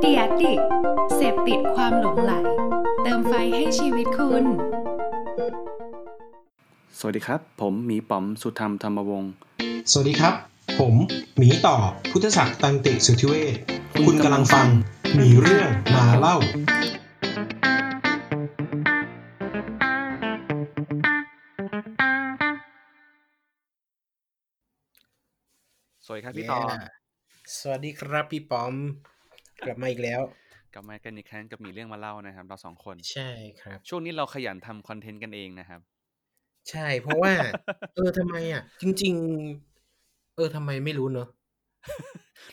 เดียดิเสพติดความหลงไหล เติมไฟให้ชีวิตคุณ สวัสดีครับ ผมหมีป๋อมสุธรรมธรรมวงศ์ สวัสดีครับ ผมหมีต่อพุทธศักดิ์ตันติสุทธิเวชคุณกำลังฟังมีเรื่องมาเล่าสวัสดีครับพี่ต่อ Yeah สวัสดีครับพี่ปอม กลับมาอีกแล้ว กลับมากันอีกครั้งกับมีเรื่องมาเล่านะครับ เราสองคนใช่ครับ ช่วงนี้เราขยันทำคอนเทนต์กันเองนะครับ ใช่เพราะว่า เออทำไมอะ จริง ๆ เออทำไมไม่รู้เนอะ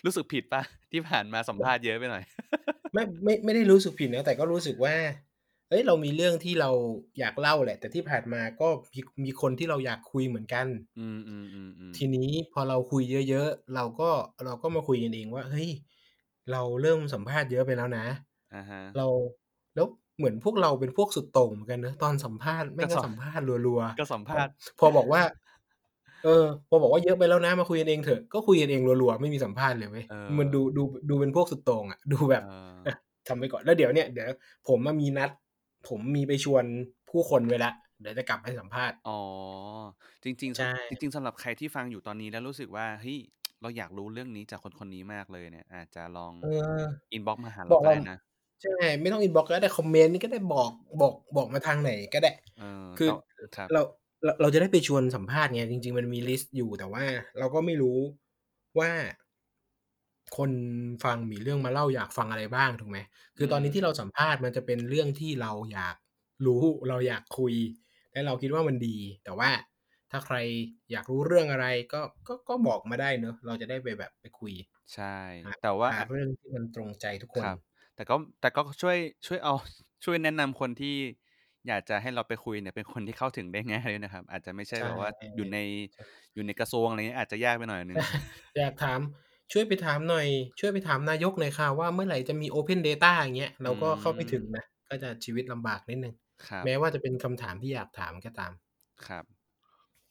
รู้สึกผิดปะที่ผ่านมาสัมภาษณ์เยอะไปหน่อย ไม่ไม่ไม่ได้รู้สึกผิดนะแต่ก็รู้สึกว่า เอ้ยเรามีเรื่องที่เราอยากเล่าแหละ แต่ที่ผ่านมาก็มีมีคนที่เราอยากคุยเหมือนกัน อืมอืมอืมอืมทีนี้พอเราคุยเยอะๆเราก็เราก็มาคุยกันเองว่าเฮ้ยเราเริ่มสัมภาษณ์เยอะไปแล้วนะ อ่าฮะ เราแล้วเหมือนพวกเราเป็นพวกสุดโต่งเหมือนกันเนอะตอนสัมภาษณ์แม่งก็ก็สัมสัมภาษณ์รัวๆก็สัมภาษณ์ พอบอกว่า เออ พอบอกว่าเยอะไปแล้วนะมาคุยกันเองเถอะก็คุยกันเองรัวๆไม่มีสัมภาษณ์เลยเว้ยเออมันดูดูดูเป็นพวกสุดโต่งอะดูแบบเอออะทำไปก่อนแล้วเดี๋ยวเนี่ยเดี๋ยวผมมามีนัด ผมมีไปชวนผู้คนไว้ละเดี๋ยวจะกลับไปสัมภาษณ์ อ๋อ จริงๆใช่จริง ๆสำหรับใครที่ฟังอยู่ตอนนี้แล้วรู้สึกว่าเฮ้ยเราอยากรู้เรื่องนี้จากคนคนนี้มากเลยเนี่ย อาจจะลองเออ inbox มาบอกเราก็ได้นะใช่ไม่ต้อง inbox ก็ได้ comment นี่ก็ได้บอกบอกบอกมาทางไหนก็ได้เออคือแต่ครับเราเราเราจะได้ไปชวนสัมภาษณ์ไงจริง ๆ มันมี list อยู่แต่ว่า เราก็ไม่รู้ว่า คนฟังมีเรื่องมาเล่าอยากฟังอะไรบ้างถูกไหม คือตอนนี้ที่เราสัมภาษณ์มันจะเป็นเรื่องที่เราอยากรู้เราอยากคุย และเราคิดว่ามันดี แต่ว่าถ้าใครอยากรู้เรื่องอะไรก็ก็ก็บอกมาได้เนอะเราจะได้ไปแบบไปคุย ใช่หาแต่ว่าหาเรื่องที่มันตรงใจทุกคนครับแต่ก็แต่ก็ช่วยช่วยเอาช่วยแนะนำคนที่อยากจะให้เราไปคุยเนี่ยเป็นคนที่เข้าถึงได้ง่ายด้วยนะครับ อาจจะไม่ใช่ใช่แบบว่าอยู่ในอยู่ในกระทรวงอะไรเงี้ยอาจจะยากไปหน่อยนึงอยากถาม ช่วยไปถามหน่อย ช่วยไปถามนายกหน่อยค่ะว่า เมื่อไหร่จะมี Open Data อย่างเงี้ย เราก็เข้าไม่ถึงนะ ก็จะชีวิตลำบากนิดนึงครับ แม้ว่าจะเป็นคำถามที่อยากถามก็ตาม ครับ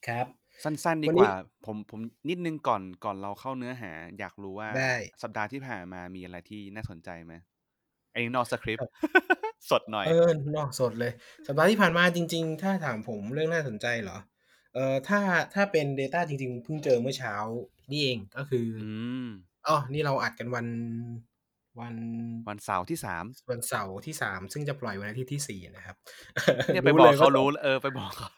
ครับ สั้น ๆ ดีวันกนี้ว่าผม ผมนิดนึงก่อน ก่อนเราเข้าเนื้อหา อยากรู้ว่าได้ สัปดาห์ที่ผ่านมามีอะไรที่น่าสนใจไหมไอ้นอกสคริปต์สดหน่อยเออ นอกสดเลย สัปดาห์ที่ผ่านมาจริง ๆ ถ้าถามผมเรื่องน่าสนใจเหรอ เออถ้า ถ้าเป็น Data จริง ๆ เพิ่งเจอเมื่อเช้า นี่เองก็คือออืมอ๋อนี่เราอัดกันวันวันวันเสาร์ที่สามวันเสาร์ที่สามซึ่งจะปล่อยวันอาทิตย์ที่สี่นะครับเนี่ยไปบอกลยเขาว่รู้เออไปบอกเขา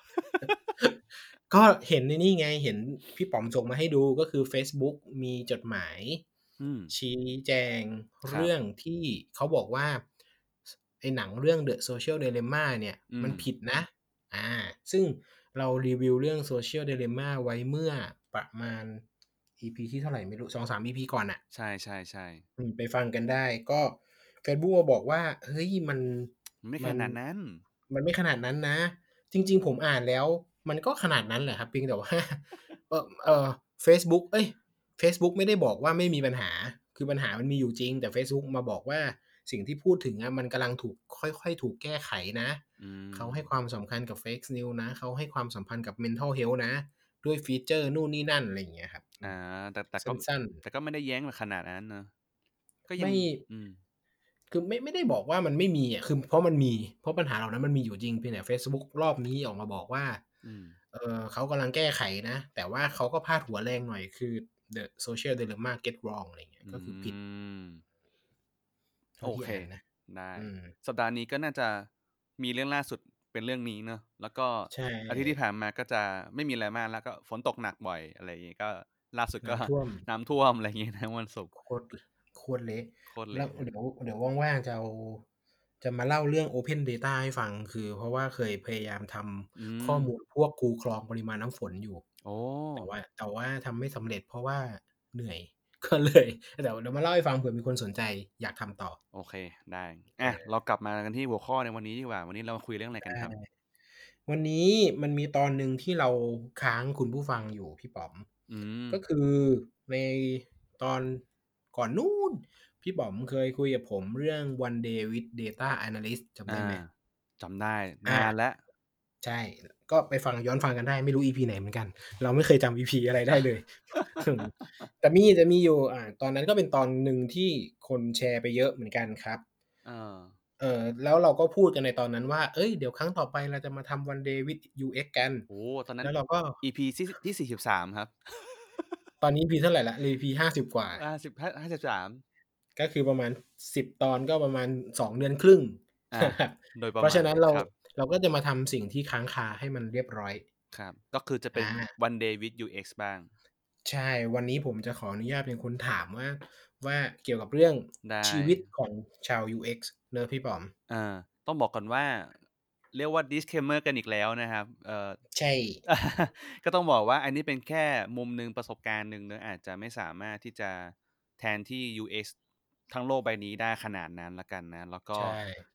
ก็เห็นในนี่ไงเห็นพี่ป๋อมส่งมาให้ดูก็คือ Facebook มีจดหมายอืมชี้แจงครับเรื่องที่เขาบอกว่า ไอ้หนังเรื่อง The Social Dilemma เนี่ยอืมมันผิดนะ อ่า ซึ่งเรารีวิวเรื่อง Social Dilemma ไว้เมื่อประมาณ EP ที่เท่าไหร่ไม่รู้สองสาม EP ก่อนอะใช่ใช่ใช่อืมไปฟังกันได้ ก็ Facebook มาบอกว่า เฮ้ยมันมันไม่ขนาดนั้น มันไม่ขนาดนั้นนะ จริง ๆ ผมอ่านแล้ว มันก็ขนาดนั้นแหละครับเพียงแต่ว่าเออเออ Facebook เอ้ย Facebook ไม่ได้บอกว่าไม่มีปัญหา คือปัญหามันมีอยู่จริง แต่ Facebook มาบอกว่าสิ่งที่พูดถึงอะมันกำลังถูกค่อย ๆ ถูกแก้ไขนะอืมเขาให้ความสำคัญกับ Fake News นะ เขาให้ความสัมพันธ์กับ Mental Health นะ ด้วยฟีเจอร์นู่นนี่นั่น อะไรอย่างเงี้ยครับ อ่า แต่แต่ก็สั้นๆแต่ก็ไม่ได้แย้งมาขนาดนั้นเนอะก็ยังไม่อืมคือไม่ไม่ได้บอกว่ามันไม่มีอะคือเพราะมันมีเพราะปัญหาเหล่านั้นมันมีอยู่จริงเพียงแต่ Facebook รอบนี้ออกมาบอกว่าอืมเออเขากำลังแก้ไขนะ แต่ว่าเขาก็พาดหัวแรงหน่อยคือ the social dilemma get wrong อะไรเงี้ยก็คือผิดมเท่าโอที่เคอ่านนะได้อืมสัปดาห์นี้ก็น่าจะมีเรื่องล่าสุดเป็นเรื่องนี้เนอะแล้วก็ใช่อาทิตย์ที่ผ่านมาก็จะไม่มีอะไรมากแล้วก็ฝนตกหนักบ่อยอะไรอย่างงี้ก็ ล่าสุดก็น้ำท่วมน้ำท่วมอะไรอย่างงี้นะวันศุกร์โคตรโคตรเละโคตรแล้เละวเดี๋ยวเดี๋ยวว่างๆจะเอาจะมาเล่าเรื่อง Open Data ให้ฟัง คือ เพราะว่าเคยพยายามทำอืมข้อมูลพวกคูคลองปริมาณน้ำฝนอยู่โอ้แต่ว่า แต่ว่าทำไม่สำเร็จเพราะว่าเหนื่อย ก็เลยเดี๋ยวเดี๋ยวมาเล่าให้ฟังเผื่อมีคนสนใจอยากทำต่อ โอเค ได้อะเรากลับมากันที่หัวข้อในวันนี้ดีกว่า วันนี้เรามาคุยเรื่องอะไรกันครับได้วันนี้มันมีตอนหนึ่งที่เราค้างคุณผู้ฟังอยู่พี่ป๋อมอืม ก็คือในตอนก่อนนู้นพี่ป๋อมเคยคุยกับผมเรื่อง one day with data analyst จำได้อ่าไหมจำได้อ่านนานแล้ว ใช่ ก็ไปฟังย้อนฟังกันได้ไม่รู้ EP ไหนเหมือนกัน เราไม่เคยจำ EP อะไรได้เลย แต่มีจะมีอยู่อ่าตอนนั้นก็เป็นตอนหนึ่งที่คนแชร์ไปเยอะเหมือนกันครับ เออเออแล้วเราก็พูดกันในตอนนั้นว่า เอ้ยเดี๋ยวครั้งต่อไปเราจะมาทำ one day with UX กัน โอ้ตอนนั้นแล้วเราก็ EP ที่ที่สี่สิบสามครับ ตอนนี้ EP เท่าไหร่ละ EP ห้าสิบกว่าห้าสิบห้าสิบสามก็คือประมาณสิบตอนก็ประมาณสองเดือนครึ่งอ่าโดยประมาณเพราะฉะนั้นเราครับเราก็จะมาทำสิ่งที่ค้างคาให้มันเรียบร้อยครับ ก็คือจะเป็นอ่า one day with UX บ้าง ใช่วันนี้ผมจะขออนุญาตเป็นคนถามว่า ว่าเกี่ยวกับเรื่องได้ชีวิตของชาว UX เนอะพี่ปอมอ่าต้องบอกก่อนว่า เรียกว่า disclaimer กันอีกแล้วนะครับเอ่อใช่ ก็ต้องบอกว่าอันนี้เป็นแค่มุมหนึ่งประสบการณ์หนึ่งเนอะอาจจะไม่สามารถที่จะแทนที่ UX ทั้งโลกใบนี้ได้ขนาดนั้นละกันนะ แล้วก็ใช่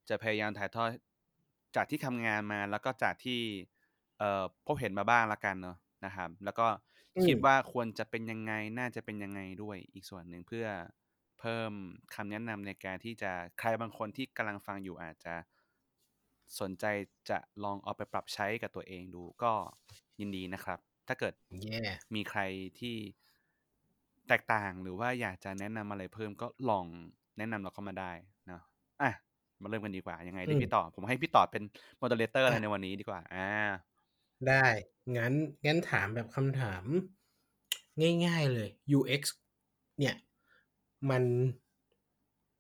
จะพยายามถ่ายทอดจากที่ทำงานมาแล้วก็จากที่เอ่อพบเห็นมาบ้างละกันเนอะนะครับ แล้วก็คิดอืมว่าควรจะเป็นยังไงน่าจะเป็นยังไงด้วยอีกส่วนหนึ่งเพื่อเพิ่มคำแนะนำในการที่จะใครบางคนที่กำลังฟังอยู่อาจจะสนใจจะลองเอาไปปรับใช้กับตัวเองดูก็ยินดีนะครับ ถ้าเกิดแย่มีใครที่แตกต่างหรือว่าอยากจะแนะนำอะไรเพิ่มก็ลองแนะนำเราเข้ามาได้เนาะอะมาเริ่มกันดีกว่ายังไงดีอืมพี่ต่อ ผมให้พี่ต่อเป็นโมเดเลเตอร์อะไรอะในวันนี้ดีกว่า อ่า ได้งั้นงั้นถามแบบคำถาม ง่าย ๆเลย UX เนี่ย มัน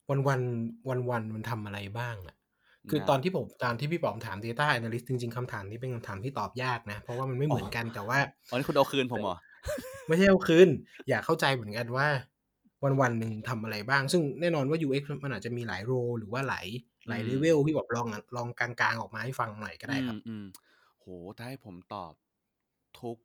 วันวันวันวันๆมันทำอะไรบ้างอะคือนะตอนที่ผมตามที่พี่ป๋อมถาม Data Analyst จริงๆคำถามนี้เป็นคำถามที่ตอบยากนะ เพราะว่ามันไม่เหมือนกันแต่ว่าอ๋อนี่คุณเอาคืนผมเหรอ ไม่ใช่เอาคืน อยากเข้าใจเหมือนกันว่า วันวันๆหนึ่งทำอะไรบ้าง ซึ่งแน่นอนว่า UX มันอาจจะมีหลายโรหรือว่าหลายหลายอืมเลเวลพี่บอกลองอะลองกลางๆ ออกมาให้ฟังหน่อยก็ได้ครับอืมอืมโหถ้าให้ผมตอบทุก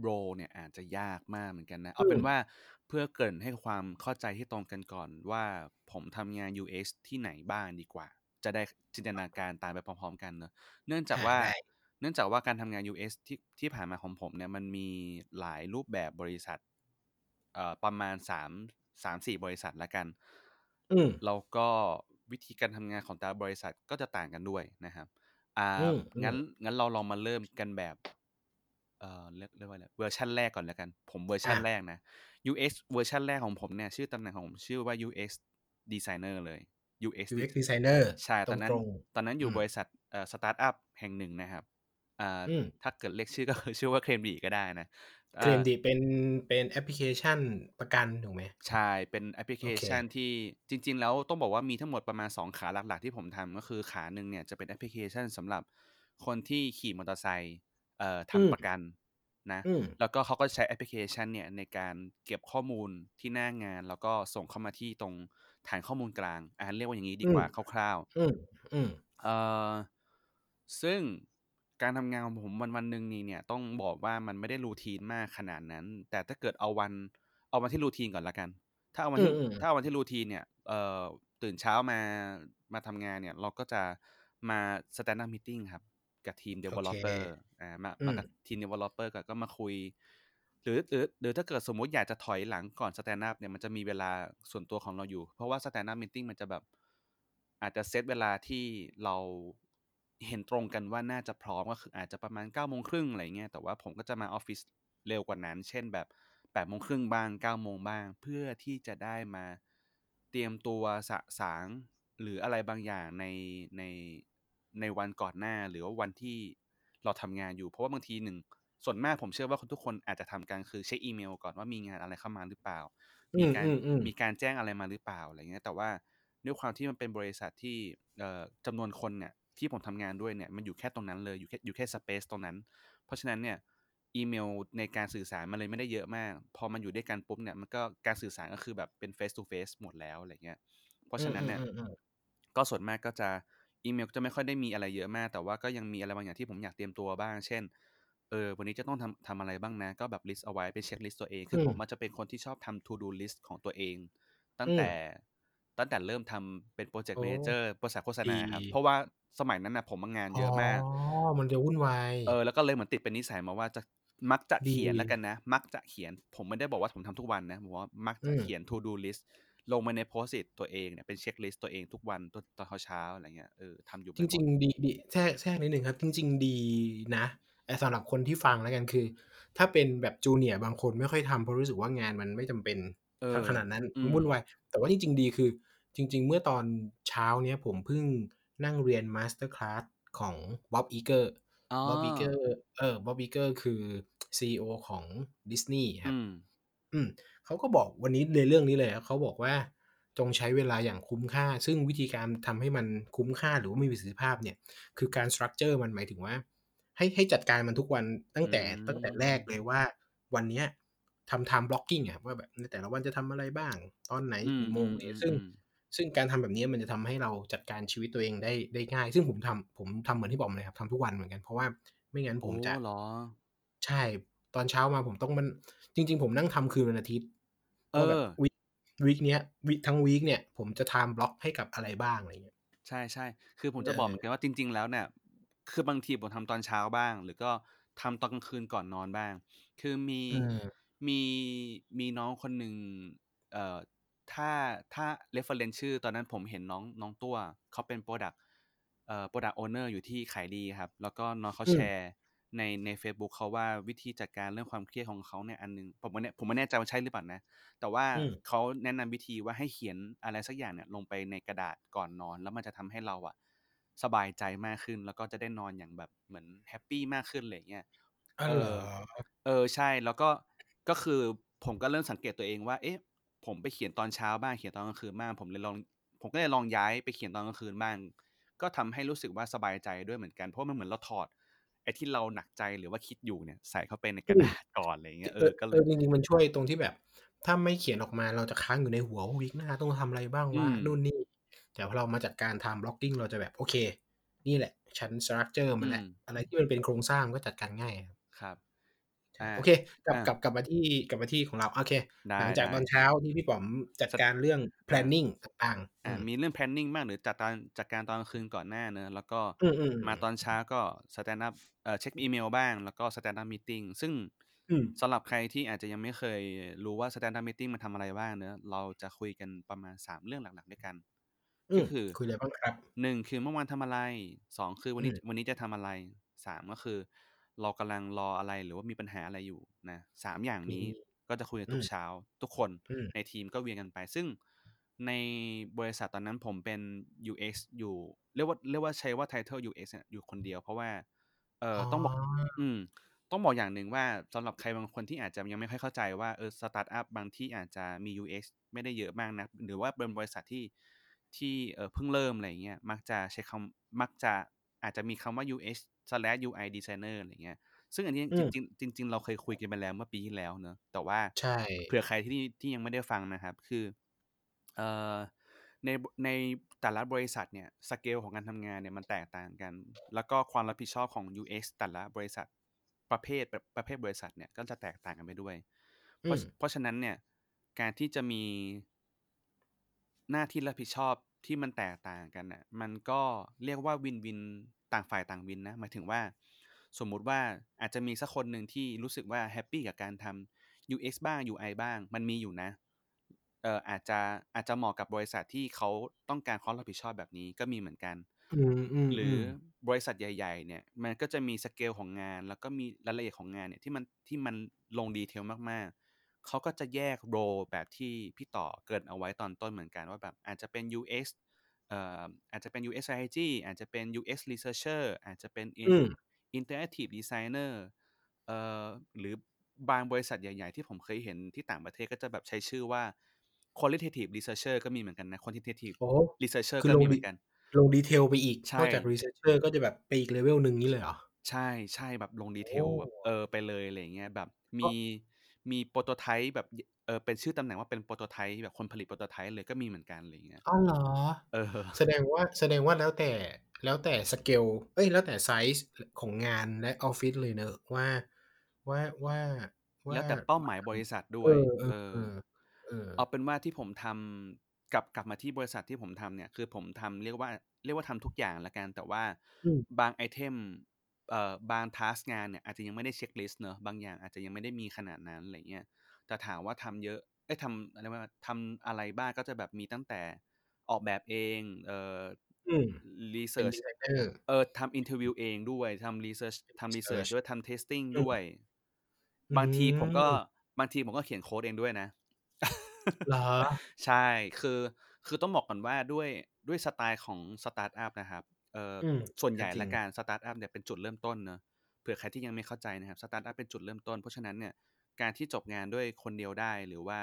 โรเนี่ยอาจจะยากมากเหมือนกันนะ เอาเป็นอืมว่าเพื่อเกรินให้ความเข้าใจที่ตรงกันก่อนว่าผมทำงาน UX ที่ไหนบ้างดีกว่า จะได้จินตนาการตามไปพร้อมๆ กันเนอะเนื่องจากว่าได้เนื่องจากว่าการทำงาน US ที่ที่ผ่านมาของผมเนี่ยมันมีหลายรูปแบบบริษัทเอ่อประมาณสามสามสี่บริษัทละกันอืมแล้วก็วิธีการทำงานของแต่ละบริษัทก็จะต่างกันด้วยนะครับ อ่าอืมอืมงั้นงั้นเราลองมาเริ่มกันแบบเอ่อเรียกเรียกว่าอะไรเวอร์ชันแรกก่อนแล้วกัน ผมเวอร์ชันอะแรกนะ UX เวอร์ชันแรกของผมเนี่ยชื่อตำแหน่งของผมชื่อว่า UX designer เลย UX UX designer ใช่ตอนนั้นตรงตอนนั้นอยู่อืมบริษัทเอ่อสตาร์ทอัพแห่งหนึ่งนะครับอ่าอืมถ้าเกิดเรียกชื่อก็คือชื่อว่า Claim Di ก็ได้นะๆเคลมอ่า Diเป็นเป็นแอปพลิเคชันประกันถูกไหมใช่ เป็นแอปพลิเคชันที่จริง ๆ แล้วต้องบอกว่ามีทั้งหมดประมาณ 2 ขาหลักๆ ที่ผมทำก็คือขาหนึ่งเนี่ยจะเป็นแอปพลิเคชันสำหรับคนที่ขี่มอเตอร์ไซค์เอ่ออืมทำประกัน นะอืมแล้วก็เขาก็ใช้แอปพลิเคชันเนี่ยในการเก็บข้อมูลที่หน้างาน แล้วก็ส่งเข้ามาที่ตรงฐานข้อมูลกลางอ่าเรียกว่าอย่างนี้ดีกว่าคร่าวๆอืมอืมเอ่อซึ่งการทำงานของผมวันวันหนึ่งนี่เนี่ยต้องบอกว่ามันไม่ได้รูทีนมากขนาดนั้น แต่ถ้าเกิดเอาวันเอาวันที่รูทีนก่อนละกัน ถ้าเอาวันที่อืมอืมถ้าเอาวันที่รูทีนเนี่ยเอ่อตื่นเช้ามามาทำงานเนี่ย เราก็จะมา stand up meeting ครับ กับทีม developer อ่ามามากับทีม developer ก็ก็มาคุย หรือหรือหรือถ้าเกิดสมมุติอยากจะถอยหลังก่อน stand up เนี่ยมันจะมีเวลาส่วนตัวของเราอยู่ เพราะว่า stand up meeting มันจะแบบ อาจจะเซตเวลาที่เราเห็นตรงกันว่าน่าจะพร้อมก็คืออาจจะประมาณ9ก้าโมงครึ่งอะไรเงี้ยแต่ว่าผมก็จะมาออฟฟิศเร็วกว่านั้น เช่นแบบ8ปดโมงครึ่งบ้าง9ก้าโมงบ้าง เพื่อที่จะได้มาเตรียมตัวสะสางหรืออะไรบางอย่างในใน ในวันก่อนหน้าหรือว่าวันที่เราทำงานอยู่ เพราะว่าบางทีหนึ่งส่วนมากผมเชื่อว่าคนทุกคนอาจจะทำกันคือเช็คอีเมลก่อนว่ามีงานอะไรเข้ามาหรือเปล่าอืมีมการอืมอืมมีการแจ้งอะไรมาหรือเปล่าอะไรเงี้ยแต่ว่าด้วยความที่มันเป็นบริษัทที่เอ่อจำนวนคนเนี่ยที่ผมทำงานด้วยเนี่ยมันอยู่แค่ตรงนั้นเลยอยู่แค่อยู่แค่สเปซตรงนั้น เพราะฉะนั้นเนี่ยอีเมลในการสื่อสารมันเลยไม่ได้เยอะมาก พอมันอยู่ด้วยกันปุ๊บเนี่ยมันก็การสื่อสารก็คือแบบเป็น face to face หมดแล้วอะไรเงี้ย เพราะฉะนั้นเนี่ยอืมอืมอืมก็ส่วนมากก็จะ อีเมลก็จะไม่ค่อยได้มีอะไรเยอะมาก แต่ว่าก็ยังมีอะไรบางอย่างที่ผมอยากเตรียมตัวบ้าง เช่น เออ วันนี้จะต้องทำทำอะไรบ้างนะ ก็แบบ list เอาไว้เป็น checklist ตัวเอง คืออมผมมันจะเป็นคนที่ชอบทำ to do list ของตัวเอง ตั้งอืมแต่ตั้งแต่เริ่มทำเป็นโปรเจกต์โอ้ manager บริษัทโฆษณาครับดีเพราะว่าสมัยนั้นนะผมมางานเยอะมาก อ๋อ มันจะวุ่นวาย เออ แล้วก็เลยเหมือนติดเป็นนิสัยมาว่าจะมักจะดีเขียนแล้วกันนะ มักจะเขียน ผมไม่ได้บอกว่าผมทำทุกวันนะ ผมว่ามักจะอืมเขียน to do list ลงมาในโพสต์ it ตัวเองเนี่ยเป็นเช็คลิสต์ตัวเองทุกวันตอนตอนเช้าๆอะไรเงี้ยเออทำอยู่จริง ๆ ดีดีแทรกแทรกนิดหนึ่งครับ จริง ๆ ดีนะไอแต่สำหรับคนที่ฟังแล้วกันคือ ถ้าเป็นแบบจูเนียร์บางคนไม่ค่อยทำเพราะรู้สึกว่างานมันไม่จำเป็นเออขนาดนั้นอืมมันวุ่นวายแต่ว่าจริง ๆ ดีคือ จริง ๆ เมื่อตอนเช้าเนี้ยผมเพิ่งนั่งเรียน masterclass ของบ๊อบอีเกอร์อ๋อบ๊อบอีเกอร์เออบ๊อบอีเกอร์คือ CEO ของดิสนีย์ครับอืมอืม เขาก็บอกวันนี้ในเรื่องนี้เลยครับเขาบอกว่าจงใช้เวลาอย่างคุ้มค่า ซึ่งวิธีการทำให้มันคุ้มค่าหรือว่ามีประสิทธิภาพเนี่ย คือการ structure มันหมายถึงว่า ให้ให้จัดการมันทุกวันตั้งแต่อืมตั้งแต่แรกเลยว่า วันเนี้ยทำ time blocking อะว่าแบบในแต่ละวันจะทำอะไรบ้าง ตอนไหนอืมกี่โมงอืเนี่ยมซึ่งอืมซึ่งการทำแบบนี้มันจะทำให้เราจัดการชีวิตตัวเองได้ได้ง่าย ซึ่งผมทำผมทำเหมือนที่บอกมาเลยครับทำทุกวันเหมือนกันเพราะว่าไม่งั้นผโอ้มจะเหรอใช่ ตอนเช้ามาผมต้องมัน จริง ๆ ผมนั่งทำคืนวันอาทิตย์เอว่าแบบอวีควีคเนี้ยวีคทั้งวีคเนี่ย ผมจะ time block ให้กับอะไรบ้างอะไรเงี้ยใช่ใช่คือผมจะเออบอกเหมือนกันว่าจริง ๆ แล้วเนี่ย คือบางทีผมทำตอนเช้าบ้าง หรือก็ทำตอนกลางคืนก่อนนอนบ้าง คือมีอืมมีมีน้องคนหนึ่งเอ่อถ้าถ้า reference ชื่อ ตอนนั้นผมเห็นน้องน้องตัวเขาเป็น product เอ่อ product owner อยู่ที่ขายดีครับ แล้วก็น้องเขาอืมแชร์ ในใน Facebook เขาว่าวิธีจัดการเรื่องความเครียดของเขาเนี่ยอันหนึงผมไม่แน่ผมไม่แน่ใจว่าใช่หรือเปล่านะ แต่ว่าอืมเขาแนะนำวิธีว่าให้เขียนอะไรสักอย่างเนี่ยลงไปในกระดาษก่อนนอน แล้วมันจะทำให้เราอะสบายใจมากขึ้นแล้วก็จะได้นอนอย่างแบบเหมือนแฮปปี้มากขึ้นอะไรอย่างเงี้ยอ๋อเอเหรออเออใช่แล้วก็ก็คือผมก็เริ่มสังเกตตัวเองว่า เอ๊ะ ผมไปเขียนตอนเช้าบ้างเขียนตอนกลางคืนบ้างผมเลยลอง ผมก็เลยลองย้ายไปเขียนตอนกลางคืนบ้าง ก็ทำให้รู้สึกว่าสบายใจด้วยเหมือนกันเพราะมันเหมือนเราถอด ไอ้ที่เราหนักใจหรือว่าคิดอยู่เนี่ยใส่เข้าไปในกระดาษก่อนอะไรอย่างเงี้ยเอเอออก็เลเอยอจริงๆมันช่วยตรงที่แบบ ถ้าไม่เขียนออกมาเราจะค้างอยู่ในหัวว่าวีคหน้าต้องทำอะไรบ้างอืว่ามนู่นนี่แต่พอเรามาจัดการ time blocking เราจะแบบโอเค นี่แหละฉัน structure มันแหละอืมอะไรที่มันเป็นโครงสร้างก็จัดการง่ายครับครับอ่า โอเคกลับอ่ากลับกลับมาที่กลับมาที่ของเราโอเคได้หลังจากได้ตอนเช้าที่พี่ป๋อมจัดจัดการเรื่องอ่า planning ต่างๆอ่าอืมมีเรื่อง planning บ้างหรือจัดการจัดการตอนกลางคืนก่อนหน้าเนอะแล้วก็อืมอืมมาตอนเช้าก็ stand up เอ่อเช็คอีเมลบ้าง แล้วก็ stand up meeting ซึ่งอืมสำหรับใครที่อาจจะยังไม่เคยรู้ว่า stand up meeting มันทำอะไรบ้างเนอะเราจะคุยกันประมาณ3เรื่องหลักๆด้วยกันอืก็มคือคุยอะไรบ้างครับหนึ่งคือเมื่อวานทำอะไรสองคือวันอืนี้มวันนี้จะทำอะไรสามก็คือ เรากำลังรออะไรหรือว่ามีปัญหาอะไรอยู่นะสามอย่างอืนี้มก็จะคุยกันอืทุกมเช้า ทุกคนอืมในทีมก็เวียนกันไป ซึ่งในบริษัทตอนนั้นผมเป็น UX อยู่เรียกว่าเรียกว่าใช้ว่า title UX เนี่ยอยู่คนเดียว เพราะว่าเอ่อ๋ออต้องบอก อืม ต้องบอกอย่างหนึ่งว่าสำหรับใครบางคนที่อาจจะยังไม่ค่อยเข้าใจว่าเออสตาร์ทอัพบางที่อาจจะมี UX ไม่ได้เยอะมากนะหรือว่าเป็นบริษัทที่ที่เออเพิ่งเริ่มอะไรเงี้ยมักจะใช้คำมักจะอาจจะมีคำว่า UX slash UI designer อะไรเงี้ย ซึ่งอันนี้อืมจริงๆจริงๆเราเคยคุยกันไปแล้วเมื่อปีที่แล้วเนอะแต่ว่าใช่เผื่อใครที่ที่ยังไม่ได้ฟังนะครับ คือเอ่อในในแต่ละบริษัทเนี่ยสเกลของการทำงานเนี่ยมันแตกต่างกัน แล้วก็ความรับผิดชอบของ UX แต่ละบริษัทประเภทประประเภทบริษัทเนี่ยก็จะแตกต่างกันไปด้วย เพอืราะมเพราะฉะนั้นเนี่ยการที่จะมีหน้าที่รับผิดชอบที่มันแตกต่างกันน่ะมันก็เรียกว่าวินวิน ต่างฝ่ายต่างวินนะหมายถึงว่า สมมุติว่าอาจจะมีสักคนหนึ่งที่รู้สึกว่าแฮปปี้กับการทำ UX บ้าง UI บ้าง มันมีอยู่นะเอ่ออาจจะอาจจะเหมาะกับบริษัทที่เขาต้องการความรับผิดชอบแบบนี้ก็มีเหมือนกันอืมอืมหรือือมบริษัทใหญ่ ๆ เนี่ย มันก็จะมีสเกลของงาน แล้วก็มีรายละเอียดของงานเนี่ยที่มันที่มันลงดีเทลมากๆ เขาก็จะแยกโรแบบที่พี่ต่อเกรินเอาไว้ตอนต้นเหมือนกันว่าแบบอาจจะเป็น UX เอ่ออาจจะเป็น UX strategy อาจจะเป็น UX researcher อาจจะเป็นอืม interactive designer เอ่อหรือบางบริษัทใหญ่ ๆ ที่ผมเคยเห็นที่ต่างประเทศก็จะแบบใช้ชื่อว่า qualitative researcher ก็มีเหมือนกันนะ quantitative โอ้ researcher คือก็ลงมีเหดีมือนกัน ลง detail ไปอีกใช่นอกจาก researcher ก็จะแบบไปอีกเลเวลหนึ่งนี้เลยเหรอ ใช่ใช่แบบลง detail โอ้แบบเออไปเลยอะไรอย่างเงี้ยแบบก็มีมี prototype แบบเออเป็นชื่อตำแหน่งว่าเป็น prototype แบบคนผลิต prototype เลยก็มีเหมือนกันอะไรอย่างเงี้ยอ๋อเหรอเออแสดงว่าแสดงว่าแล้วแต่แล้วแต่สเกลเอ้ยแล้วแต่ไซส์ของงานและออฟฟิศเลยเนอะว่าว่าว่าว่าแล้วแต่เป้าหมายบริษัทด้เอวยอเอเอออเออเออเอาเป็นว่าที่ผมทำกลับกลับมาที่บริษัทที่ผมทำเนี่ย คือผมทำเรียกว่า เรียกว่าทำทุกอย่างละกันแต่ว่าอืมบาง item เอ่อบาง task งานเนี่ยอาจจะยังไม่ได้ checklist เนอะบางอย่างอาจจะยังไม่ได้มีขนาดนั้นอะไรเงี้ย แต่ถามว่าทำเยอะเอ้ยทำอะไรว่าทำอะไรบ้างก็จะแบบมีตั้งแต่ออกแบบเองเอ่ออืมรีเป็เสินร์ชดีไซเนอร์เออทำ interview เองด้วยทำรีเสิร์ชทำรีเสิร์ช Research ด้วยทำ testing อืมด้วยอืบางทีผมก็มบางทีผมก็เขียนโค้ดเองด้วยนะเหรอ?ใช่คือ คือต้องบอกก่อนว่าด้วยด้วยสไตล์ของสตาร์ตอัพนะครับเอ่ออืมส่วนใหก็จริแล้วกันสตาร์ตอัพเนี่ยเป็นจุดเริ่มต้นเนาะเผื่อใครที่ยังไม่เข้าใจนะครับสตาร์ตอัพเป็นจุดเริ่มต้นเพราะฉะนั้นเนี่ย การที่จบงานด้วยคนเดียวได้หรือว่า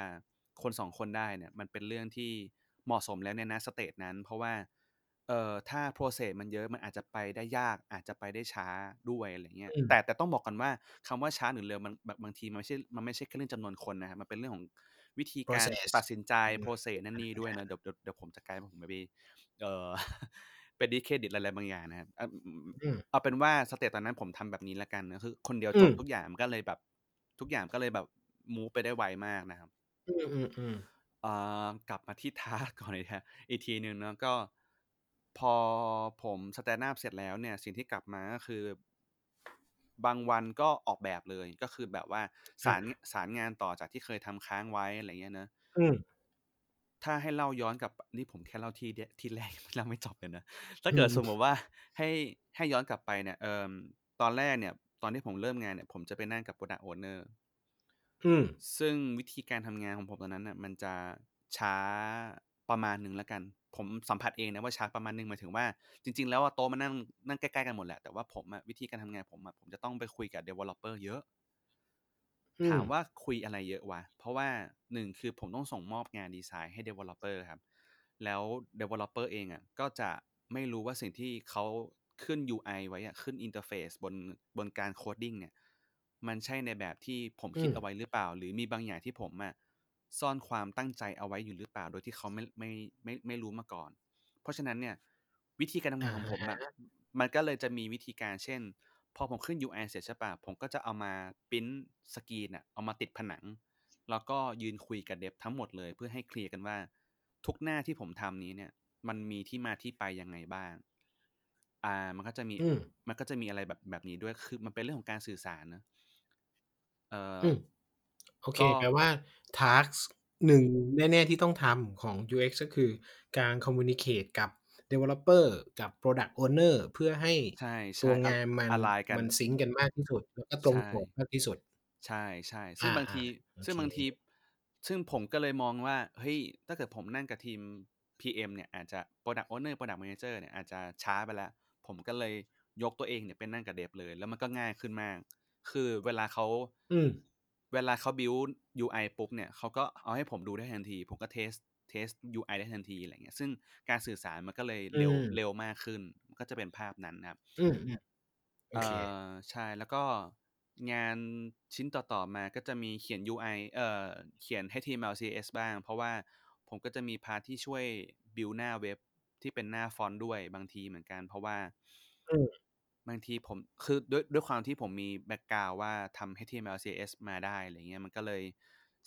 คน2คนได้เนี่ยมันเป็นเรื่องที่เหมาะสมแล้วในณ stage นั้น เพราะว่าเอ่อถ้า process มันเยอะมันอาจจะไปได้ยากอาจจะไปได้ช้าด้วยอะไรเงี้ยอืมแต่แต่ต้องบอกก่อนว่าคำว่าช้าหรือเร็วมันบบางทีมันไม่ใช่มันไม่ใช่แค่เรื่องจำนวนคนนะครับมันเป็นเรื่องของวิธีการ process ตัดสินใจอืม process นั่นนี่ด้วยนะเดี๋ยวเดี๋ยวเดี๋ยวผมจะกลายเป็นผมไปเอ่อไป discredit อะไรบางอย่างนะครับอะอืมอืมเอาเป็นว่าสเตจตอนนั้นผมทำแบบนี้แล้วกันนะคือคนเดียวอืจบมทุกอย่างมันก็เลยแบบ ทุกอย่างก็เลยแบบมูฟไปได้ไวมากนะครับอืมๆๆอ่ากลับมาที่ทาสก์ก่อนอีกครับอีกทีหนึ่งเนาะก็พอผมสแตนด์อัปเสร็จแล้วเนี่ย สิ่งที่กลับมาก็คือบางวันก็ออกแบบเลยก็คือแบบว่าสาอารสารงานต่อจากที่เคยทำค้างไว้อะไรเงี้ยเนาะอืมถ้าให้เล่าย้อนกลับนี่ผมแค่เล่าที่เนี้ยที่แรกเล่าไม่จบเลยนะถ้าอืเกิดสมมมุติว่าให้ให้ย้อนกลับไปเนี่ยเอ่อตอนแรกเนี่ย ตอนที่ผมเริ่มงานเนี่ย ผมจะไปนั่งกับ Product Owner อืมซึ่งวิธีการทำงานของผมตอนนั้นน่ะ มันจะช้าประมาณหนึ่งแล้วกัน ผมสัมผัสเองนะว่าช้าประมาณหนึ่งหมายถึงว่า จริง ๆ แล้วอะโต๊ะมันนั่งนั่งใกล้ๆกันหมดแหละ แต่ว่าผมอะวิธีการทำงานผมอะผมจะต้องไปคุยกับ Developer เยอะอืมถามมว่าคุยอะไรเยอะวะ เพราะว่า1คือผมต้องส่งมอบงานดีไซน์ให้ Developer ครับ แล้ว Developer เองอะก็จะไม่รู้ว่าสิ่งที่เขา ขึ้น UI ไว้อะขึ้น interface บนบนการ coding เนี่ย มันใช่ในแบบที่ผมอืมคิดเอาไว้หรือเปล่า หรือมีบางอย่างที่ผมอะซ่อนความตั้งใจเอาไว้อยู่หรือเปล่า โดยที่เขาไม่ไม่ไม่ไม่รู้มาก่อน เพราะฉะนั้นเนี่ย วิธีการทำงานของผมอะอะมันก็เลยจะมีวิธีการเช่น พอผมขึ้น UI เสร็จใช่เปล่าผมก็จะเอามาพรินต์สกรีนอะเอามาติดผนัง แล้วก็ยืนคุยกับ Dev ทั้งหมดเลย เพื่อให้เคลียร์กันว่า ทุกหน้าที่ผมทำนี้เนี่ย มันมีที่มาที่ไปยังไงบ้าง อ่า มันก็จะมีอืมมันก็จะมีอะไรแบบแบบนี้ด้วย คือ มันเป็นเรื่องของการสื่อสารเนาะเอ่ออืมโอเคก็แปลว่าทาสก์หนึ่งแน่ ๆ ที่ต้องทำของ UX ก็คือการ communicate กับ Developer กับ Product Owner เพื่อให้ใช่ตัวๆอะงานมันอะไลน์กัมันนซิงก์กันมากที่สุด แล้วก็ตรงใช่โจทย์มากที่สุด ใช่ๆซึ่องบางทาีๆโอซึ่งเคบางที ซึ่งผมก็เลยมองว่า เฮ้ย ถ้าเกิดผมนั่งกับทีม PM เนี่ยอาจจะ Product Owner Product Manager เนี่ยอาจจะช้าไปแล้ว ผมก็เลยยกตัวเองเนี่ยไปนั่งกับ Dev เลย แล้วมันก็ง่ายขึ้นมาก คือเวลาเขาอืมเวลาเขา build UI ปุ๊บเนี่ยเขาก็เอาให้ผมดูได้ทันที ผมก็ test test UI ได้ทันทีอะไรเงี้ย ซึ่งการสื่อสารมันก็เลยอืมเร็วเร็วมากขึ้นมันก็จะเป็นภาพนั้นนะครับอืมๆโอเอ่อใช่แล้วก็งานชิ้นต่อๆมาก็จะมีเขียน UI เอ่อเขียน HTML CSS บ้าง เพราะว่าผมก็จะมี part ที่ช่วยbuild หน้าเว็บ ที่เป็นหน้า front ด้วยบางทีเหมือนกัน เพราะว่าอืมบางทีผมคือด้วยด้วยความที่ผมมี background ว่าทำ HTML CSS มาได้อะไรเงี้ยมันก็เลย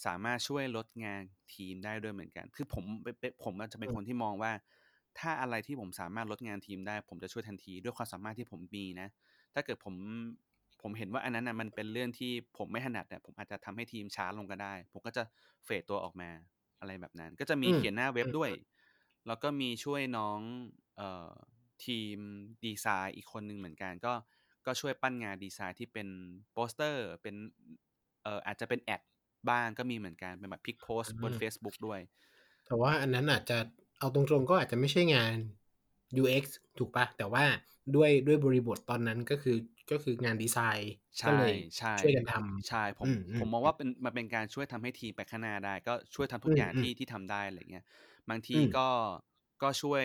สามารถช่วยลดงานทีมได้ด้วยเหมือนกัน คือผมเปเปผมอะจะเป็อืนมคนที่มองว่า ถ้าอะไรที่ผมสามารถลดงานทีมได้ ผมจะช่วยทันทีด้วยความสามารถที่ผมมีนะ ถ้าเกิดผมผมเห็นว่าอันนั้นน่ะมันเป็นเรื่องที่ผมไม่ถนัดอะผมอาจจะทำให้ทีมช้าลงก็ได้ ผมก็จะfade ตัวออกมาอะไรแบบนั้น ก็จะมีอืมเขียนหน้าเว็อืบด้วยอืมๆ แล้วก็มีช่วยน้องเอ่อทีมดีไซน์อีกคนหนึ่งเหมือนกัน ก็ก็ช่วยปั้นงานดีไซน์ที่เป็นโปสเตอร์เป็นเอ่ออาจจะเป็น Ad บ้างก็มีเหมือนกันเป็นแบบ pic โพสต์บนอืมเฟซบุ๊กด้วย แต่ว่าอันนั้นอาจจะเอาตรงๆก็อาจจะไม่ใช่งาน UX ถูกเปล่า?แต่ว่าด้วยด้วยบริบทตอนนั้นก็คือก็คืองานดีไซน์ใชก็เล่ยใช่ช่วยกันทใช่ผำมอืผมมองมว่าๆๆเป็นมันเป็นการช่วยทำให้ทีมไปข้างหน้าได้ ก็ช่วยทำทุอืกอย่างมที่ๆที่ทำได้อะไรเงี้ย บางทอืีมก็ก็ช่วย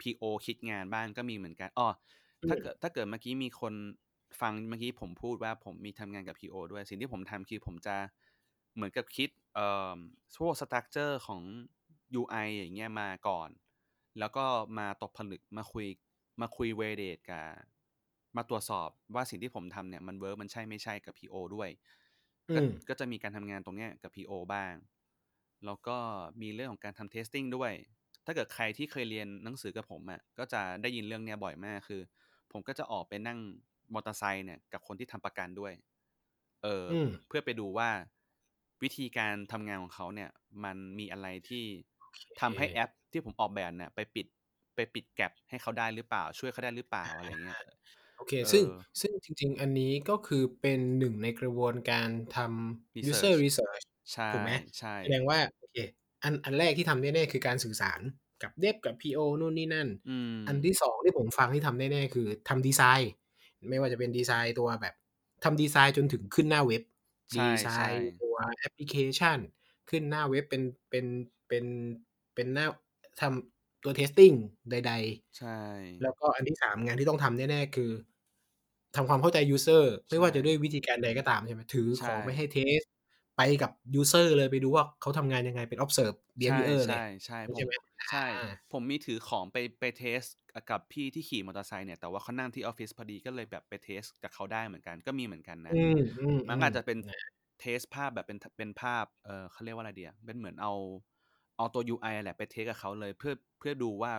PO คิดงานบ้างก็มีเหมือนกันอ้ออืถ้าเกิดมถ้าเกิดเมื่อกี้มีคนฟังเมื่อกี้ผมพูดว่าผมมีทำงานกับ PO ด้วย สิ่งที่ผมทำคือผมจะเหมือนกับคิดเอ่อพวกสตรักเชอร์ของ UI อย่างเงี้ยมาก่อน แล้วก็มาตกผลึกมาคุยมาคุย validate กับมาตรวจสอบว่าสิ่งที่ผมทำเนี่ยมัน work มันใช่ไม่ใช่กับ PO ด้วยอืมก็ก็จะมีการทำงานตรงเนี้ยกับ PO บ้าง แล้วก็มีเรื่องของการทำ testing ด้วย ถ้าเกิดใครที่เคยเรียนหนังสือกับผมอะก็จะได้ยินเรื่องเนี้ยบ่อยมากคือ ผมก็จะออกไปนั่งมอเตอร์ไซค์เนี่ยกับคนที่ทำประกันด้วย เอ่ออืมเพื่อไปดูว่าวิธีการทำงานของเขาเนี่ย มันมีอะไรที่โอเคทำให้แอปที่ผมออกแบบเนี่ยไปปิดไปปิดแกลบให้เขาได้หรือเปล่า ช่วยเขาได้หรือเปล่าอะไรเงี้ยโอเคเอซึ่งอซึ่งจริง ๆ อันนี้ก็คือเป็นหนึ่งในกระบวนการทำ user research research ใช่ ถูกไหมใช่แสดงว่าโอเคอันอันแรกที่ทำแน่ๆคือการสื่อสารกับเดฟกับ PO นู่นนี่นั่นอืมอันที่สองที่ผมฟังที่ทำแน่ๆคือทำดีไซน์ ไม่ว่าจะเป็นดีไซน์ตัวแบบทำดีไซน์จนถึงขึ้นหน้าเว็บใช่ใช่ดีไซน์ตัวแอปพลิเคชัน ขึ้นหน้าเว็บเป็นเป็นเป็นเป็นหน้าทำตัว testing ใดใช่ๆแล้วก็อันที่สามงานที่ต้องทำแน่ๆคือทำความเข้าใจ user ไม่ว่าจะด้วยวิธีการใดก็ตามใช่ไหมถือของใช่ไม่ให้ test ไปกับ user เลยไปดูว่าเขาทำงานยังไงเป็น observe ใช่ behavior เลยใช่ใช่ผมใช่ไหมใช่อ่าผมมีถือของไปไป test กับพี่ที่ขี่มอเตอร์ไซค์เนี่ย แต่ว่าเขานั่งที่ออฟฟิศพอดีก็เลยแบบไป test กับเขาได้เหมือนกันก็มีเหมือนกันนะอืมอืมมันอืออาจจะเป็นนะtest ภาพแบบเป็นเป็นภาพเออเขาเรียกว่าอะไรเดียเป็นเหมือนเอาเอาตัว UI แหละไป test กับเขาเลยเพื่อเพื่อดูว่า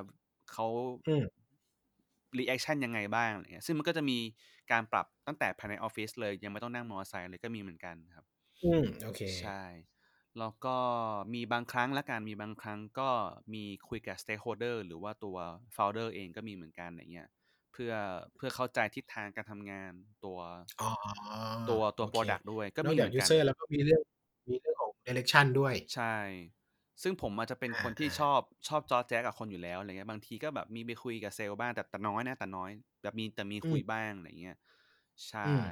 เขาอืม reaction ยังไงบ้างอะไรเงี้ยซึ่งมันก็จะมีการปรับตั้งแต่ภายในออฟฟิศเลยยังไม่ต้องนั่งมอเตอร์ไซค์เลยก็มีเหมือนกันครับ อืม โอเค ใช่ แล้วก็มีบางครั้งละกัน มีบางครั้งก็มีคุยกับ stakeholder หรือว่าตัว founder เองก็มีเหมือนกันอะไรเงี้ย เพื่อ เพื่อเข้าใจทิศทางการทำงานตัว อ๋อ ตัวตัวโอเค product ด้วย ก็นอมีกเหจากมือนกัน user แล้วก็มีเรื่อง มีเรื่องของ direction ด้วย ใช่ ซึ่งผมอาจจะเป็นคนที่อ่าชอบ ชอบจอแจ๊กกับคนอยู่แล้ว อะไรเงี้ย บางทีก็แบบมีไปคุยกับเซลล์บ้าง แต่ แต่น้อยนะ แต่น้อย แบบมี แต่มีคุยบ้าง อะไรเงี้ย ใช่ อืม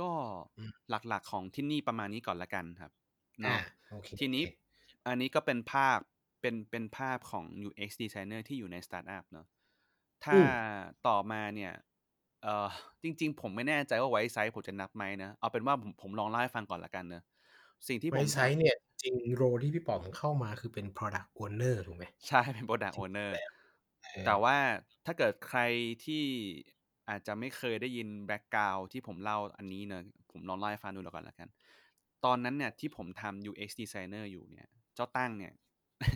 ก็อืมหลักๆของที่นี่ประมาณนี้ก่อนละกันครับอ่าเนาะโอเคทีนี้อันนี้ก็เป็นภาพเป็นเป็นภาพของ UX designer ที่อยู่ในสตาร์ทอัพเนาะถ้าอืมต่อมาเนี่ยเอ่อจริง ๆ ผมไม่แน่ใจว่า Wisesight ผมจะนับไหมนะเอาเป็นว่าผมผมลองเล่าให้ฟังก่อนละกันเนอะสิ่งที่ผม Wisesight เนี่ยจริง role ที่พี่ป๋องเข้ามาคือเป็น product owner ถูกไหมใช่เป็น product owner เออแต่ว่าถ้าเกิดใครที่ อาจจะไม่เคยได้ยิน background ที่ผมเล่าอันนี้เนอะผมลองเล่าให้ฟังดูแล้วก่อนละกัน ตอนนั้นเนี่ยที่ผมทำ UX designer อยู่เนี่ย เจ้าตั้งเนี่ย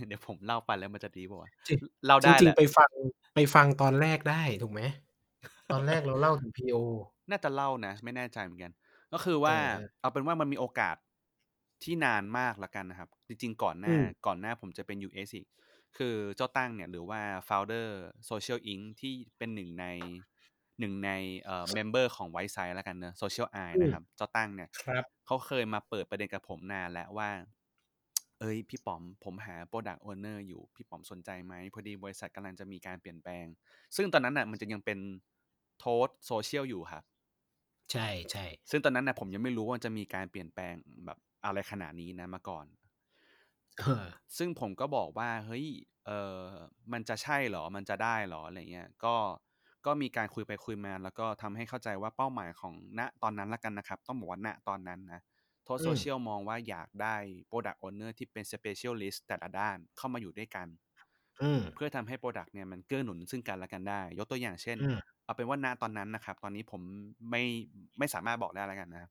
เดี๋ยวผมเล่าไปแล้วมันจะดีป่าวะจริงเล่าจได้ริแหงละๆไปฟังไปฟังตอนแรกได้ถูกไหม ตอนแรกเราเล่าถึง PO น่าจะเล่านะ ไม่แน่ใจเหมือนกัน ก็คือว่าเออเอาเป็นว่ามันมีโอกาสที่นานมากละกันนะครับ จริง ๆ ก่อนหอืน้ามก่อนหน้าผมจะเป็น UX อีกคือเจ้าตั้งเนี่ยหรือว่า founder social inc ที่เป็นหนึ่งใน หนึ่งในเอ่อ member ของ White Side แล้วกันเนอะ social eye อืมนะครับเจ้าตั้งเนี่ยครับเขาเคยมาเปิดประเด็นกับผมนานแล้วว่า เอ้ย พี่ป๋อมผมหา product owner อยู่ พี่ป๋อมสนใจไหมพอดีบริษัทกำลังจะมีการเปลี่ยนแปลง ซึ่งตอนนั้นน่ะมันจะยังเป็นโทสโซเชียลอยู่ครับ ใช่ใช่ซึ่งตอนนั้นนะผมยังไม่รู้ว่าจะมีการเปลี่ยนแปลงแบบอะไรขนาดนี้นะมาก่อนเออซึ่งผมก็บอกว่า เฮ้ย เออมันจะใช่เหรอ มันจะได้เหรออะไรเงี้ย ก็ ก็มีการคุยไปคุยมา แล้วก็ทำให้เข้าใจว่าเป้าหมายของณตอนนั้นละกันนะครับ ต้องบอกว่าณตอนนั้นนะโทสอืมโซเชียลมองว่าอยากได้ Product Owner ที่เป็น Specialist แต่ละด้านเข้ามาอยู่ด้วยกันอืมเพื่อทำให้ Product เนี่ยมันเกื้อหนุนซึ่งกันและกันได้ ยกตัวอย่างเช่นอืมเอาเป็นว่าณตอนนั้นนะครับ ตอนนี้ผมไม่ไม่สามารถบอกได้แล้วกันนะครับ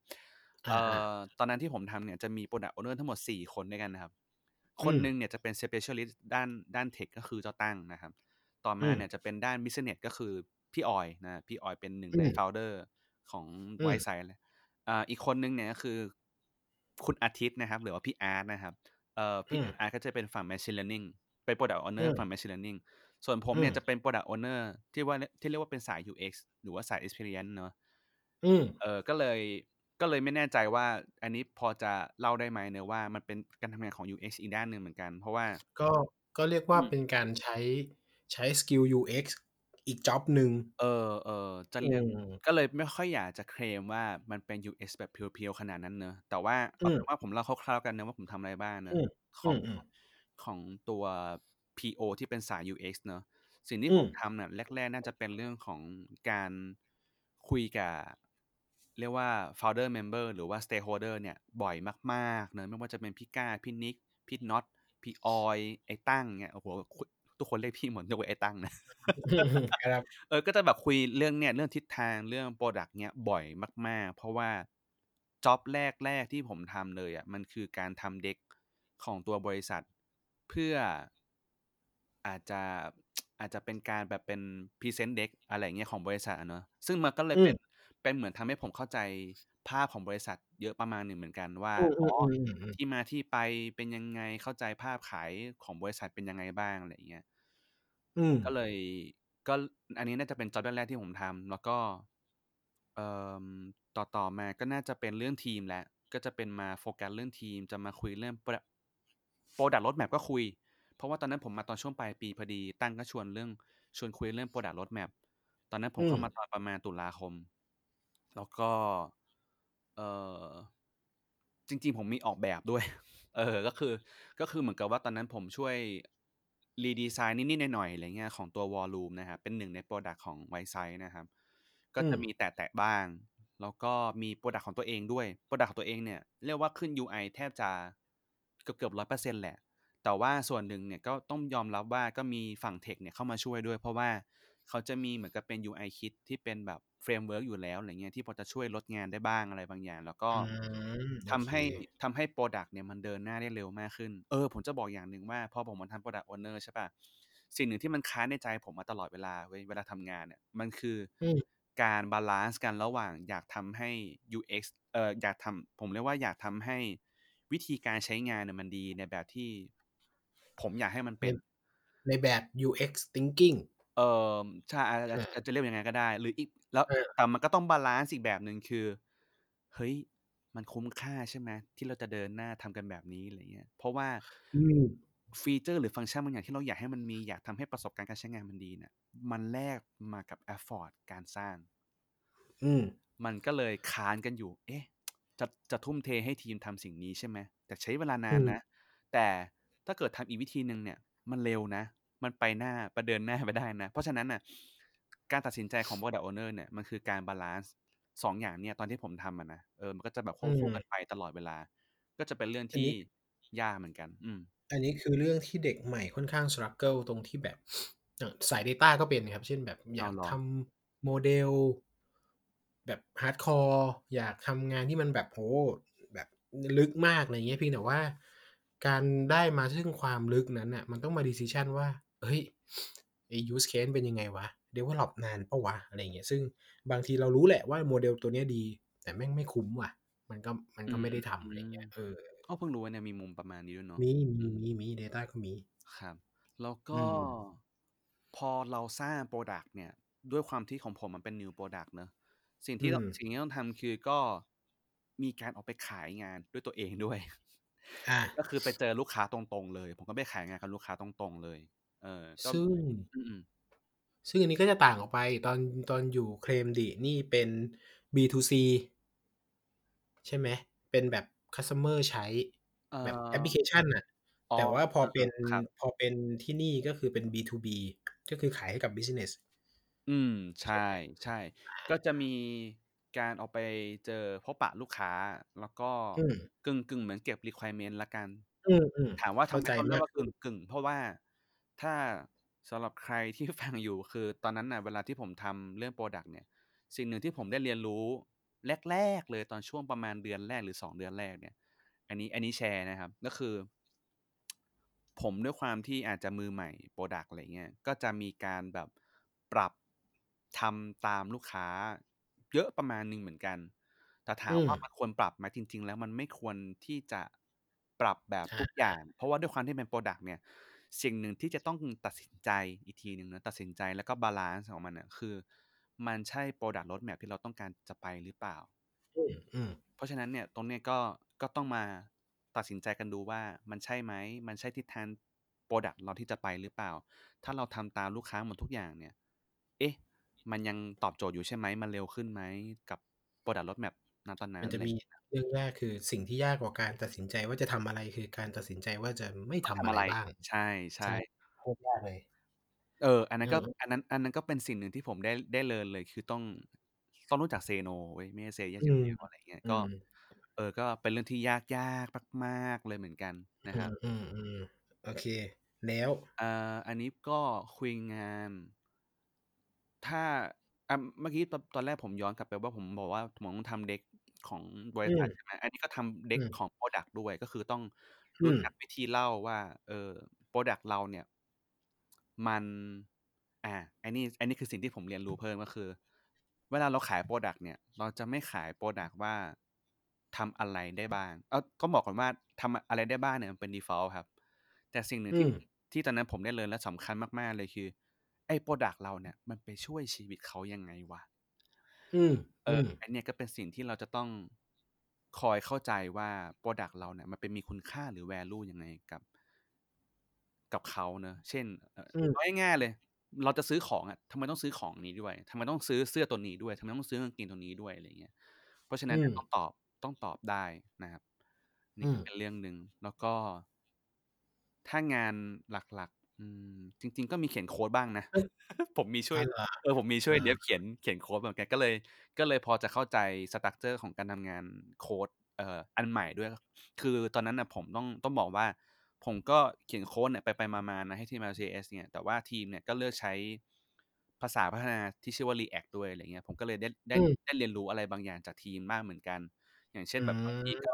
เอ่อ่าอตอนนั้นที่ผมทำเนี่ยจะมี Product Owner ทั้งหมด 4 คนด้วยกันนะครับ คนอืมหนึ่งเนี่ยจะเป็น Specialist ด้านด้านเทคก็คือเจ้าตั้งนะครับ ต่อมาอืมเนี่ยจะเป็นด้าน Business ก็คือ พี่ออยนะพี่ออยเป็นหนึ่งอืในม Founder ของอืมไวซ์ไซเลยอ่าอีกคนนึงเนี่ยก็คือคุณอาทิตย์นะครับ หรือว่าพี่อาร์ตนะครับเอ่อพี่อืมอาร์ตก็จะเป็นฝั่ง Machine Learning เป็น Product อื Owner มฝั่ง Machine Learning ส่วนผมอืเนี่ยมจะเป็น Product Owner ที่ว่าที่เรียกว่าเป็นสาย UX หรือว่าสาย Experience เนอะอืมเออก็เลยก็เลยไม่แน่ใจว่า อันนี้พอจะเล่าได้ไหมเนอะว่ามันเป็นการทำงานของ UX อีกด้านหนึ่งเหมือนกัน เพราะว่าก็ก็เรียกว่าอืมเป็นการใช้ใช้สกิล UX อีกจ็อบหนึ่ง เออ เออ จะอืเรียก ม ก็เลยไม่ค่อยอยากจะเคลมว่า มันเป็น UX แบบเพียว ๆ ขนาดนั้นเนอะแต่ว่าอืเอามเป็นว่าผมเล่าคร่าว ๆ กันนะว่า ผมทำอะไรบ้างเนอือะม ขอืองมอืมของตัว PO ที่เป็นสาย UX เนอะสิ่งที่อืผมม ทำเนี่ยแรก ๆ น่าจะเป็นเรื่องของการคุยกับ เรียกว่า founder member หรือว่า stakeholder เนี่ย บ่อยมาก ๆ เนอะไม่ว่าจะเป็นพี่ก้า พี่นิก พี่น็อต พี่ออย ไอ้ตั้งเนี่ยโอ้โหคุย ทุกคนเรียกพี่หมดยกเว้นไอ้ตั้งนะครับเออก็จะแบบคุยเรื่องเนี่ยเรื่องทิศทางเรื่อง Product เนี่ยบ่อยมาก ๆ เพราะว่า job แรกๆที่ผมทำเลยอะมันคือการทำ deck ของตัวบริษัท เพื่ออาจจะอาจจะเป็นการแบบเป็น present deck อะไรอย่างเงี้ยของบริษัทอะเนาะซึ่งมันก็เลยอืมเป็นเป็นเหมือนทำให้ผมเข้าใจภาพของบริษัทเยอะประมาณหนึ่งเหมือนกันว่าอืมอ๋ออืมอืมที่มาที่ไปเป็นยังไงเข้าใจภาพขายของบริษัทเป็นยังไงบ้างอะไรอย่างเงี้ย อืม ก็เลย ก็ อันนี้น่าจะเป็นจ็อบแรก ๆ ที่ผมทำ แล้วก็ เอ่อ ต่อ ๆ มาก็น่าจะเป็นเรื่องทีมแล้ว ก็จะเป็นมาโฟกัสเรื่องทีม จะมาคุยเรื่อง Product Product Roadmap ก็คุย เพราะว่าตอนนั้นผมมาตอนช่วงปลายปีพอดี ตั้งก็ชวนเรื่อง ชวนคุยเรื่อง Product Roadmap ตอนนั้นผมอืมเข้ามาตอนประมาณตุลาคม แล้วก็ เอ่อ จริง ๆ ผมมีออกแบบด้วย เออ ก็คือ ก็คือเหมือนกับว่าตอนนั้นผมช่วย redesign นิดๆหน่อยๆอะไรเงี้ยของตัว War Room นะครับเป็นหนึ่งในพรอดักต์ของ Whiteside นะครับ ก็อืมจะมีแตะๆบ้าง แล้วก็มี product ของตัวเองด้วย product ของตัวเองเนี่ยเรียกว่าขึ้น UI แทบจะเกือบๆ100%แหละ แต่ว่าส่วนหนึ่งเนี่ยก็ต้องยอมรับว่าก็มีฝั่ง tech เนี่ยเข้ามาช่วยด้วย เพราะว่า เขาจะมีเหมือนกับเป็น UI Kit ที่เป็นแบบ framework อยู่แล้วอะไรเงี้ยที่พอจะช่วยลดงานได้บ้างอะไรบางอย่าง แล้วก็อืมโอเคทำให้ทำให้ product เนี่ยมันเดินหน้าได้เร็วมากขึ้น เออ ผมจะบอกอย่างหนึ่งว่าพอผมมาทำ Product Owner ใช่เปล่าสิ่งหนึ่งที่มันค้างในใจผมมาตลอดเวลาเว้ยเวลาทำงานเนี่ยมันคืออืมการ balance กันระหว่างอยากทำให้ UX เอ่ออยากทำผมเรียกว่าอยากทำให้วิธีการใช้งานเนี่ยมันดีในแบบที่ ผมอยากให้มันในเป็น ในแบบ UX thinking เอ่อ ใช่ อาจเออาจออาจจะเรียกยังไงก็ได้ หรืออีก แล้ว เออ แต่มันก็ต้องบาลันซ์อีกแบบหนึ่ง คือ เฮ้ย มันคุ้มค่าใช่ไหม ที่เราจะเดินหน้าทำกันแบบนี้ อะไรเงี้ย เพราะว่า อืม ฟีเชอร์ หรือฟังก์ชันบางอย่างที่เราอยากให้มันมี อยากทำให้ประสบการณ์การใช้งานมันดีเนี่ย มันแลกมากับ effort การสร้าง อืม มันก็เลยค้านกันอยู่ เอ๊ะ จะ จะทุ่มเทให้ทีมทำสิ่งนี้ใช่ไหม แต่ใช้เวลานาอืนมนะแต่ถ้าเกิดทำอีกวิธีหนึ่งเนี่ย มันเร็วนะ มันไปหน้าไปเดินหน้าไปได้นะ เพราะฉะนั้นน่ะการตัดสินใจของ Product Owner เนี่ยมันคือการบาลันซ์2อย่างเนี่ยตอนที่ผมทำอะนะเออมันก็จะแบบคอืวบคู่มกันไปตลอดเวลา ก็จะเป็นเรื่องอันที่นี้ยากเหมือนกัน อืม อันนี้คือเรื่องที่เด็กใหม่ค่อนข้าง struggle ตรงที่แบบเอ่อสาย Data ก็เป็นครับ เช่นแบบออ้ายาวกเหรอ?ทำโมเดล แบบ hardcore อยากทำงานที่มันแบบโอ้โฮแบบลึกมากอะไรเงี้ยเพียงแต่ว่า การได้มาซึ่งความลึกนั้นน่ะ มันต้องมา decision ว่า เฮ้ยไอ้ use case เป็นยังไงวะ develop นานเปล่าวะอะไรอย่างเงี้ยซึ่งบางทีเรารู้แหละว่าโมเดลตัวเนี้ยดี แต่แม่งไม่คุ้มว่ะ มันก็มันอืก็ไม่ได้มทำอะไรเงี้ยเอออ้อเพิ่งรู้ว่าเนี่ยมีมุมประมาณนี้ด้วยเนาะมีอืมีมมีมี Data ก็มีครับ แล้วกอื็มพอเราสร้าง product เนี่ย ด้วยความที่ของผมมันเป็น New Product เนาะสิ่งอืมสิ่งที่เราสิ่งที่ต้องทำคือก็มีการออกไปขายงานด้วยตัวเองด้วยอาก็คือไปเจอลูกค้าตรงๆเลย ผมก็ไปขายงานกับลูกค้าตรงๆเลย เออก็ซึ่งอืมๆซึ่งอันนี้ก็จะต่างออกไปตอนตอนอยู่ Claim Di นี่เป็น B2C ใช่ไหม เป็นแบบ customer ใช้เอ่อแบบแอปพลิอเคชันน่ะอ๋อแต่ว่าพอเอเป็นอๆครับพอเป็นที่นี่ก็คือเป็น B2B ก็คือขายให้กับบิซิเนสอืม ใชใช่ไหม?่อาๆก็จะมีการออกไปเจอพบปะลูกค้า แล้วก็อืมกึ่งๆเหมือนเก็บ requirement แล้วกันอืมถามว่าๆเทข้าำไมใจต้องเรีมายกกว่าขึ้นกึ่งๆเพราะว่า ถ้าสำหรับใครที่ฟังอยู่คือตอนนั้นน่ะเวลาที่ผมทำเรื่องพรอดักต์เนี่ยสิ่งหนึ่งที่ผมได้เรียนรู้แรกๆเลยตอนช่วงประมาณเดือนแรกหรือ 2 เดือนแรกเนี่ย อันนี้อันนี้แชร์นะครับ ก็คือ ผมด้วยความที่อาจจะมือใหม่ product อะไรเงี้ยก็จะมีการแบบปรับทำตามลูกค้า เยอะประมาณหนึ่งเหมือนกัน แต่ถาอืมว่ามันควรปรับไหมจริง ๆ แล้วมันไม่ควรที่จะปรับแบบทุกอย่าง เพราะว่าด้วยความที่เป็น product เนี่ย สิ่งหนึ่งที่จะต้องตัดสินใจอีกทีหนึ่งนะตัดสินใจแล้วก็ balance ของมันน่ะคือ มันใช่ Product Roadmap ที่เราต้องการจะไปหรือเปล่าอืมๆเพราะฉะนั้นเนี่ยตรงเนี้ยก็ก็ต้องมาตัดสินใจกันดูว่ามันใช่ไหม มันใช่ทิศทางพรอดักต์เราที่จะไปหรือเปล่า ถ้าเราทำตามลูกค้าหมดทุกอย่างเนี่ย เอ๊ะ มันยังตอบโจทย์อยู่ใช่ไหม มันเร็วขึ้นไหมกับ Product Roadmap ณตอนนั้มันนจะอะไรมีอย่าง เงี้ยเรื่องยากคือสิ่งที่ยากกว่าการตัดสินใจว่าจะทำอะไร คือการตัดสินใจว่าจะไม่ว่าทำทำอะอะไรไร บ้างใช่ใช่ๆโคตรยากเลย เออ อันนั้นก็อืออันนั้น อันนั้นก็เป็นสิ่งหนึ่งที่ผมได้ได้เลิร์นเลย คือต้องต้องรู้จัก say no เว้ย ไม่ใช่ say yes อือย่างม เดียวอะไรอย่างเงี้ย อืก็ ม เออ ก็เป็นเรื่องที่ยากๆมากๆเลยเหมือนกันนะอืครับมๆๆโอเค แล้ว อ่า อันนี้ก็คุยงาน ถ้าอ่าเมื่อกี้ตอนตอนแรกผมย้อนกลับไปว่าผมบอกว่าผมต้องทำ Deck ของบอริืษัทมใช่ไหมอันนี้ก็ทำอื Deck มของพรอดักต์ด้วยก็คือต้องอืรู้มจักวิธีเล่าว่า เออพรอดักต์เราเนี่ย มัน อ่าอันนี้ อันนี้คือสิ่งที่ผมเรียนรู้เพิ่มก็คือเวลาเราขาย product เนี่ย เราจะไม่ขาย product ว่าทำอะไรได้บ้าง เอาก็บอกก่อนว่าทำอะไรได้บ้างเนี่ยมันเป็น default ครับ แต่สิ่งหนึ่งอืที่มที่ที่ตอนนั้นผมได้เลยและสำคัญมาก ๆ เลยคือ ไอ้ product เราเนี่ย มันไปช่วยชีวิตเขายังไงวะ อืมเออือมอันเนี้ยก็เป็นสิ่งที่เราจะต้องคอยเข้าใจว่า product เราเนี่ยมันเป็นมีคุณค่าหรือ value ยังไงกับ กับเขาเนอะเช่นเอ่ออืมเอาง่ายๆเลย เราจะซื้อของอะทำไมต้องซื้อของนี้ด้วยทำไมต้องซื้อเสื้อตัวนี้ด้วยทำไมต้องซื้อกางเกงตัวนี้ด้วยอะไรเงี้ย เพราะฉะนั้นอืเนี่ยมต้องตอบต้องตอบได้นะครับนี่อืก็มเป็นเรื่องหนึ่งแล้วก็ถ้างานหลักๆ อืมจริง ๆ ก็มีเขียนโคดบ้างนะเฮ้ยผมมีช่วอ๋ยอเหรอ?เออผมมีช่วยอา dev เขียนเขียนโคดเหมือนกันก็เลย ก็เลยพอจะเข้าใจสตรักเชอร์ของการทำงานโคดเอ่ออันใหม่ด้วย คือตอนนั้นน่ะผมต้องต้องบอกว่า ผมก็เขียนโคดเนี่ยไปๆมาๆนะให้ทีม RJS เนี่ยแต่ว่าทีมเนี่ยก็เลือกใช้ภาษาพัฒนาที่ชื่อว่า React ด้วยอะไรเงี้ยผมก็เลยได้ได้อืมได้เรียนรู้อะไรบางอย่างจากทีมบ้างเหมือนกัน อย่างเช่นอืแบบบางทีมก็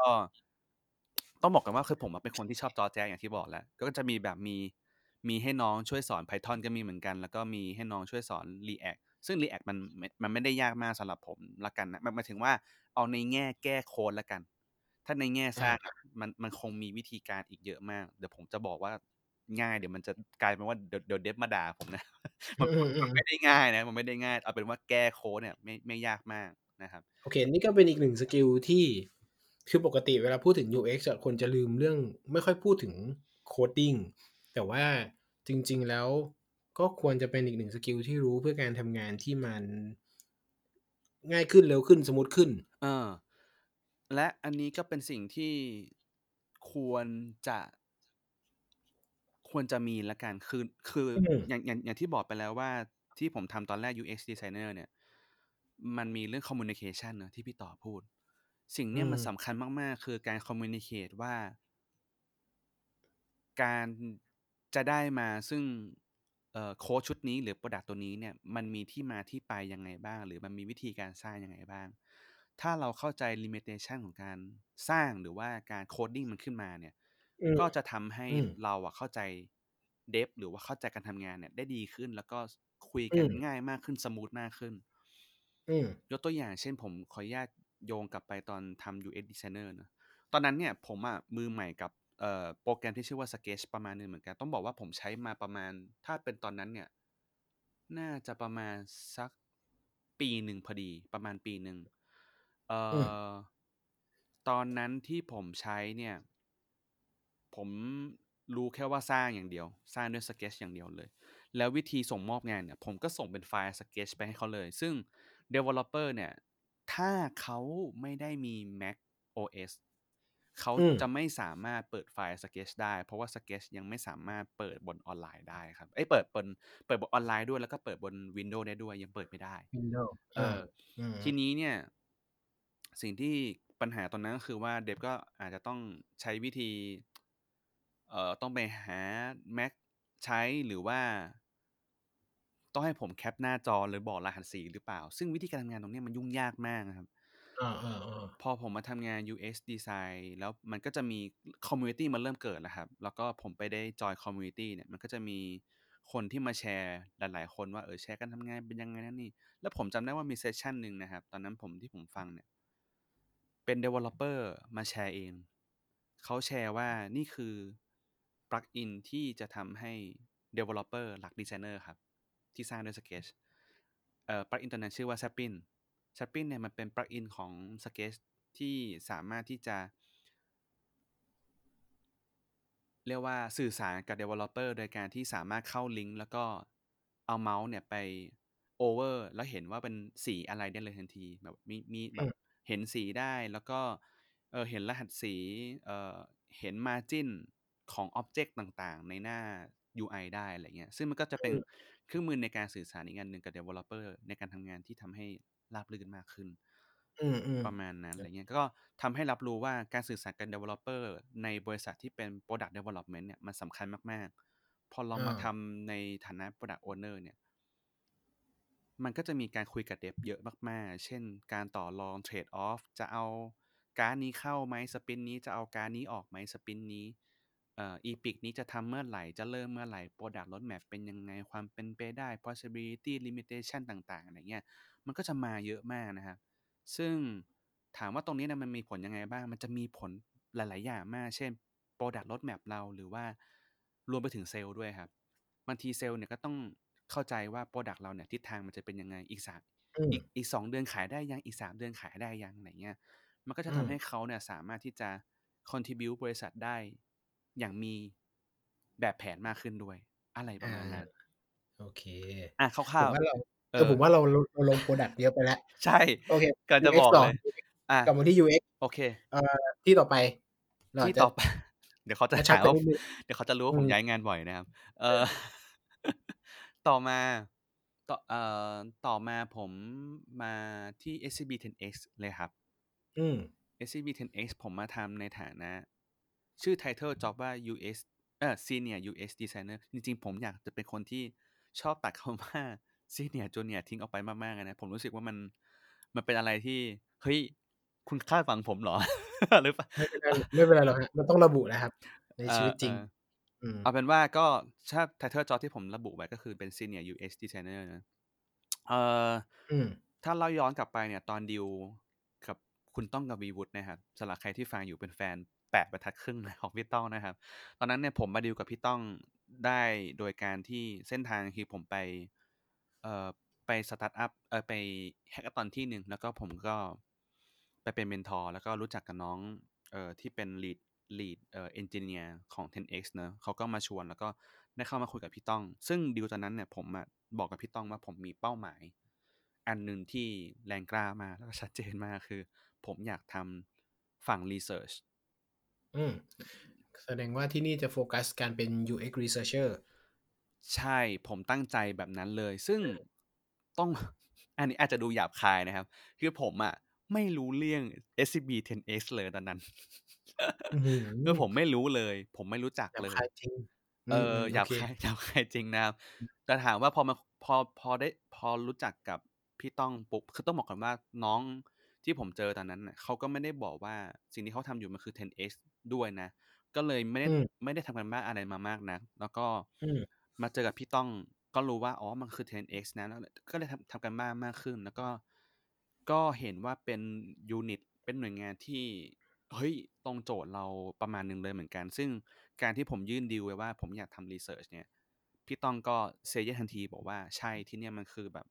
ต้องบอกก่อนว่าคือผมอะเป็นคนที่ชอบจ๊อแจ๊อย่างที่บอกแล้ว ก็จะมีแบบมี มีให้น้องช่วยสอน Python ก็มีเหมือนกัน แล้วก็มีให้น้องช่วยสอน React ซึ่ง React มันมมันไม่ได้ยากมากสำหรับผมแล้วกันนะหมายหมายถึงว่าเอาในแง่แก้โคดแล้วกัน ถ้าในแง่สอาร้างอะมันมันคงมีวิธีการอีกเยอะมาก เดี๋ยวผมจะบอกว่าง่าย เดี๋ยวมันจะกลายเป็นว่าเดี๋ยวเดี๋ยว Dev มาด่าผมนะอืมันมันมันอไม่ๆๆได้ง่ายนะมันไม่ได้ง่าย เอาเป็นว่าแก้โคดเนี่ยไม่ไม่ยากมากนะครับโอเค นี่ก็เป็นอีกหนึ่งสกิลที่คือปกติเวลาพูดถึง UX อะคนจะลืมเรื่องไม่ค่อยพูดถึง coding แต่ว่าจริง ๆ แล้วก็ควรจะเป็นอีกหนึ่ง skill ที่รู้เพื่อการทำงานที่มัน ง่ายขึ้นเร็วขึ้น smooth ขึ้น เออ และอันนี้ก็เป็นสิ่งที่ควรจะ ควรจะมีแล้วกันคือคืออืมอย่างอย่างอย่างที่บอกไปแล้วว่าที่ผมทำตอนแรก UX designer เนี่ย มันมีเรื่อง communication เนาะที่พี่ต่อพูด สิ่งเนี้ยมันืมสำคัญมาก ๆ คือการ communicate ว่า การ จะได้มาซึ่งเอ่อโคดชุดนี้หรือ product ตัวนี้เนี่ยมันมีที่มาที่ไปยังไงบ้าง หรือมันมีวิธีการสร้างยังไงบ้าง ถ้าเราเข้าใจ limitation ของการสร้างหรือว่าการ coding มันขึ้นมาเนี่ยอืมก็จะทำให้อืมเราอะเข้าใจ Dev หรือว่าเข้าใจการทำงานเนี่ย ได้ดีขึ้นแล้วก็อืมคุยกันง่ายมากขึ้น smooth มากขึ้นอืมยกตัวอย่างเช่นผมขออนุญาตโยงกลับไปตอนทำ UX designer เนาะตอนนั้นเนี่ยผมอะมือใหม่กับเอ่อ โปรแกรมที่ชื่อว่า Sketch ประมาณหนึ่งเหมือนกัน ต้องบอกว่าผมใช้มาประมาณ ถ้าเป็นตอนนั้นเนี่ย น่าจะประมาณสักปีหนึ่งพอดี ประมาณปีหนึ่งเอ่อืมอตอนนั้นที่ผมใช้เนี่ย ผมรู้แค่ว่าสร้างอย่างเดียว สร้างด้วย Sketch อย่างเดียวเลย แล้ววิธีส่งมอบงานเนี่ย ผมก็ส่งเป็นไฟล์ Sketch ไปให้เขาเลย ซึ่ง developer เนี่ย ถ้าเขาไม่ได้มี Mac OS เขาอืมจะไม่สามารถเปิดไฟล์ Sketch ได้ เพราะว่า Sketch ยังไม่สามารถเปิดบนออนไลน์ได้ครับเอ๊ยเปิดบนเปิดบนออนไลน์ด้วยแล้วก็เปิดบน Windows ได้ด้วยยังเปิดไม่ได้ Windows เออาออืมทีนี้เนี่ย สิ่งที่ปัญหาตอนนั้นก็คือว่า Dev ก็อาจจะต้องใช้วิธีเอ่อต้องไปหา Mac ใช้หรือว่า ต้องให้ผม cap หน้าจอหรือบอกรหัสสีหรือเปล่า ซึ่งวิธีการทำงานตรงเนี้ยมันยุ่งยากมากนะครับ อาๆๆพอผมมาทำงาน UX ดีไซน์แล้วมันก็จะมี community มันเริ่มเกิดแล้วครับ แล้วก็ผมไปได้ join community เนี่ย มันก็จะมีคนที่มาแชร์หลาย ๆ คนว่าเออแชร์การทำงานเป็นยังไงนั่นนี่ แล้วผมจำได้ว่ามี session หนึ่งนะครับ ตอนนั้นผมที่ผมฟังเนี่ย เป็น developer มาแชร์เอง เขาแชร์ว่านี่คือ plugin ที่จะทำให้ developer รักดีไซเนอร์ครับ ที่สร้างด้วย Sketch เอ่อ plugin ตัวนั้นชื่อว่า Zeplin Zeplin เนี่ยมันเป็น plugin ของ Sketch ที่สามารถที่จะ เรียกว่าสื่อสารกับ developer โดยการที่สามารถเข้าลิงก์แล้วก็เอาเมาส์เนี่ยไป hover แล้วเห็นว่าเป็นสีอะไรได้เลยทันทีแบบมีมีแบอืบมเห็นสีได้แล้วก็เอ่อเห็นรหัสสีเอ่อเห็น margin ของอ็อบเจกต์ต่างๆ ในหน้า UI ได้อะไรเงี้ย ซึ่งมันก็จะเป็อืนมเครื่องมือในการสื่อสารอีกอันหนึ่งกับ developer ในการทำงานที่ทำให้ ราบรื่นมากขึ้นอืมประมาณนั้นๆอะไรเงี้ยก็ทำให้รับรู้ว่าการสื่อสารกับ developer ในบริษัทที่เป็น Product Development เนี่ยมันสำคัญมาก ๆ พอเราอามาทำในฐานะ Product Owner เนี่ย มันก็จะมีการคุยกับ Dev เยอะมาก ๆ เช่น การต่อรอง trade off จะเอาการ์ดนี้เข้าไหม sprint นี้จะเอาการ์ดนี้ออกไหม sprint นี้เอ่อ Epic นี้จะทำเมื่อไหร่ จะเริ่มเมื่อไหร่ Product Roadmap เป็นยังไง ความเป็นไปได้ Possibility Limitation ต่างๆ อะไรเงี้ย มันก็จะมาเยอะมากนะครับ ซึ่งถามว่าตรงนี้น่ะมันมีผลยังไงบ้าง มันจะมีผลหลาย ๆ อย่างมาก เช่น Product Roadmap เราหรือว่ารวมไปถึงเซลล์ด้วยครับ บางทีเซลล์เนี่ยก็ต้องเข้าใจว่า Product เราเนี่ยทิศทางมันจะเป็นยังไง อีก3อืมอีกอีก2เดือนขายได้ยัง อีก3เดือนขายได้ยัง อะไรเงี้ย มันก็จะอืทำมให้เขาเนี่ยสามารถที่จะ contribute บริษัทได้ อย่างมีแบบแผนมากขึ้นด้วย อะไรปอาระมาณนั้นโอเคอะคผร่ามวว่าเราๆเอเออผอมว่าเราเราเราลง product เยอะไปแล้ว ใช่ โอเคกำลังจะ UX บอกต่อเลยอากลับมาที่ UX โอเคเอ่อที่ต่อไปเราที่อาจจะต่อไป เดี๋ยวเขาจะกระชัหาบกันว่านิดหนึ่งเดี๋ยวเขาจะรู้ว่าอืผมมย้ายงานบ่อยนะครับ เอ่อต่อมาต่อเอ่อต่อมาผมมาที่ SCB 10X เลยครับ อืม SCB 10X ผมมาทำในฐานะ ชื่อไทเทิลจ็อบว่า UX เอ่อ Senior UX Designer จริงๆ ผมอยากจะเป็นคนที่ชอบตัดคำว่า Senior Junior ทิ้งออกไปมากๆเลยนะ ผมรู้สึกว่ามันมันเป็นอะไรที่ เฮ้ย คุณคาดหวังผมเหรอ หรือเปล่า?ไม่เป็นไรไม่เป็นไรหรอกครับมันต้องระบุนะครับ ในเอชีวิตจริองๆอืมเอาเป็นว่าก็ถ้าไทเทิลจ็อบที่ผมระบุไว้ก็คือเป็น Senior UX Designer นะเอ่ออืมถ้าเล่าย้อนกลับไปเนี่ย ตอนดีลกับคุณต้องกวีวุฒินะครับสำหรับใครที่ฟังอยู่เป็นแฟน 8บรรทัดครึ่งของพี่ต้องนะครับ ตอนนั้นเนี่ยผมมาดีลกับพี่ต้องได้โดยการที่เส้นทางคือผมไปเอ่อไปสตาร์ตอัปเอ่อไป Hackathon ที่หนึ่งแล้วก็ผมก็ไปเป็น mentor แล้วก็รู้จักกับน้องเอ่อที่เป็น Lead Lead เอ่อ Engineer ของ 10X เนาะเขาก็มาชวนแล้วก็ได้เข้ามาคุยกับพี่ต้อง ซึ่งดีลตอนนั้นเนี่ยผมบอกกับพี่ต้องว่าผมมีเป้าหมาย อันหนึ่งที่แรงกล้ามากแล้วก็ชัดเจนมากคือ ผมอยากทำฝั่ง research อืมแสดงว่าที่นี่จะโฟกัสการเป็น UX Researcher ใช่ผมตั้งใจแบบนั้นเลย ซึ่งต้องอันนี้อาจจะดูหยาบคายนะครับ คือผมอะไม่รู้เรื่อง SCB 10X เลยตอนนั้นอื้อฮือคือผมไม่รู้เลย ผมไม่รู้จักหยาบเลยคายจริงอืเออมๆหโอยาบเคคายหยาบคายจริงนะครับแต่ถามว่าพอมาพอพอได้พอรู้จักกับพี่ต้องปุ๊บคือต้องบอกก่อนว่าน้อง ที่ผมเจอตอนนั้นน่ะเขาก็ไม่ได้บอกว่าสิ่งที่เขาทำอยู่มันคือ 10X ด้วยนะ ก็เลยไม่ได้อืมไม่ได้ทำการบ้านอะไรมามากนักแล้วก็อืมมาเจอกับพี่ต้องก็รู้ว่าอ๋อมันคือ 10X นะแล้วก็เลยทำทำการบ้านมากขึ้น แล้วก็ก็เห็นว่าเป็น unit เป็นหน่วยงานที่เฮ้ยตรงโจทย์เราประมาณหนึ่งเลยเหมือนกัน ซึ่งการที่ผมยื่นดีลไว้ว่าผมอยากทำ research เนี่ย พี่ต้องก็ say yes ทันทีบอกว่า"ใช่ที่เนี่ยมันคือแบบ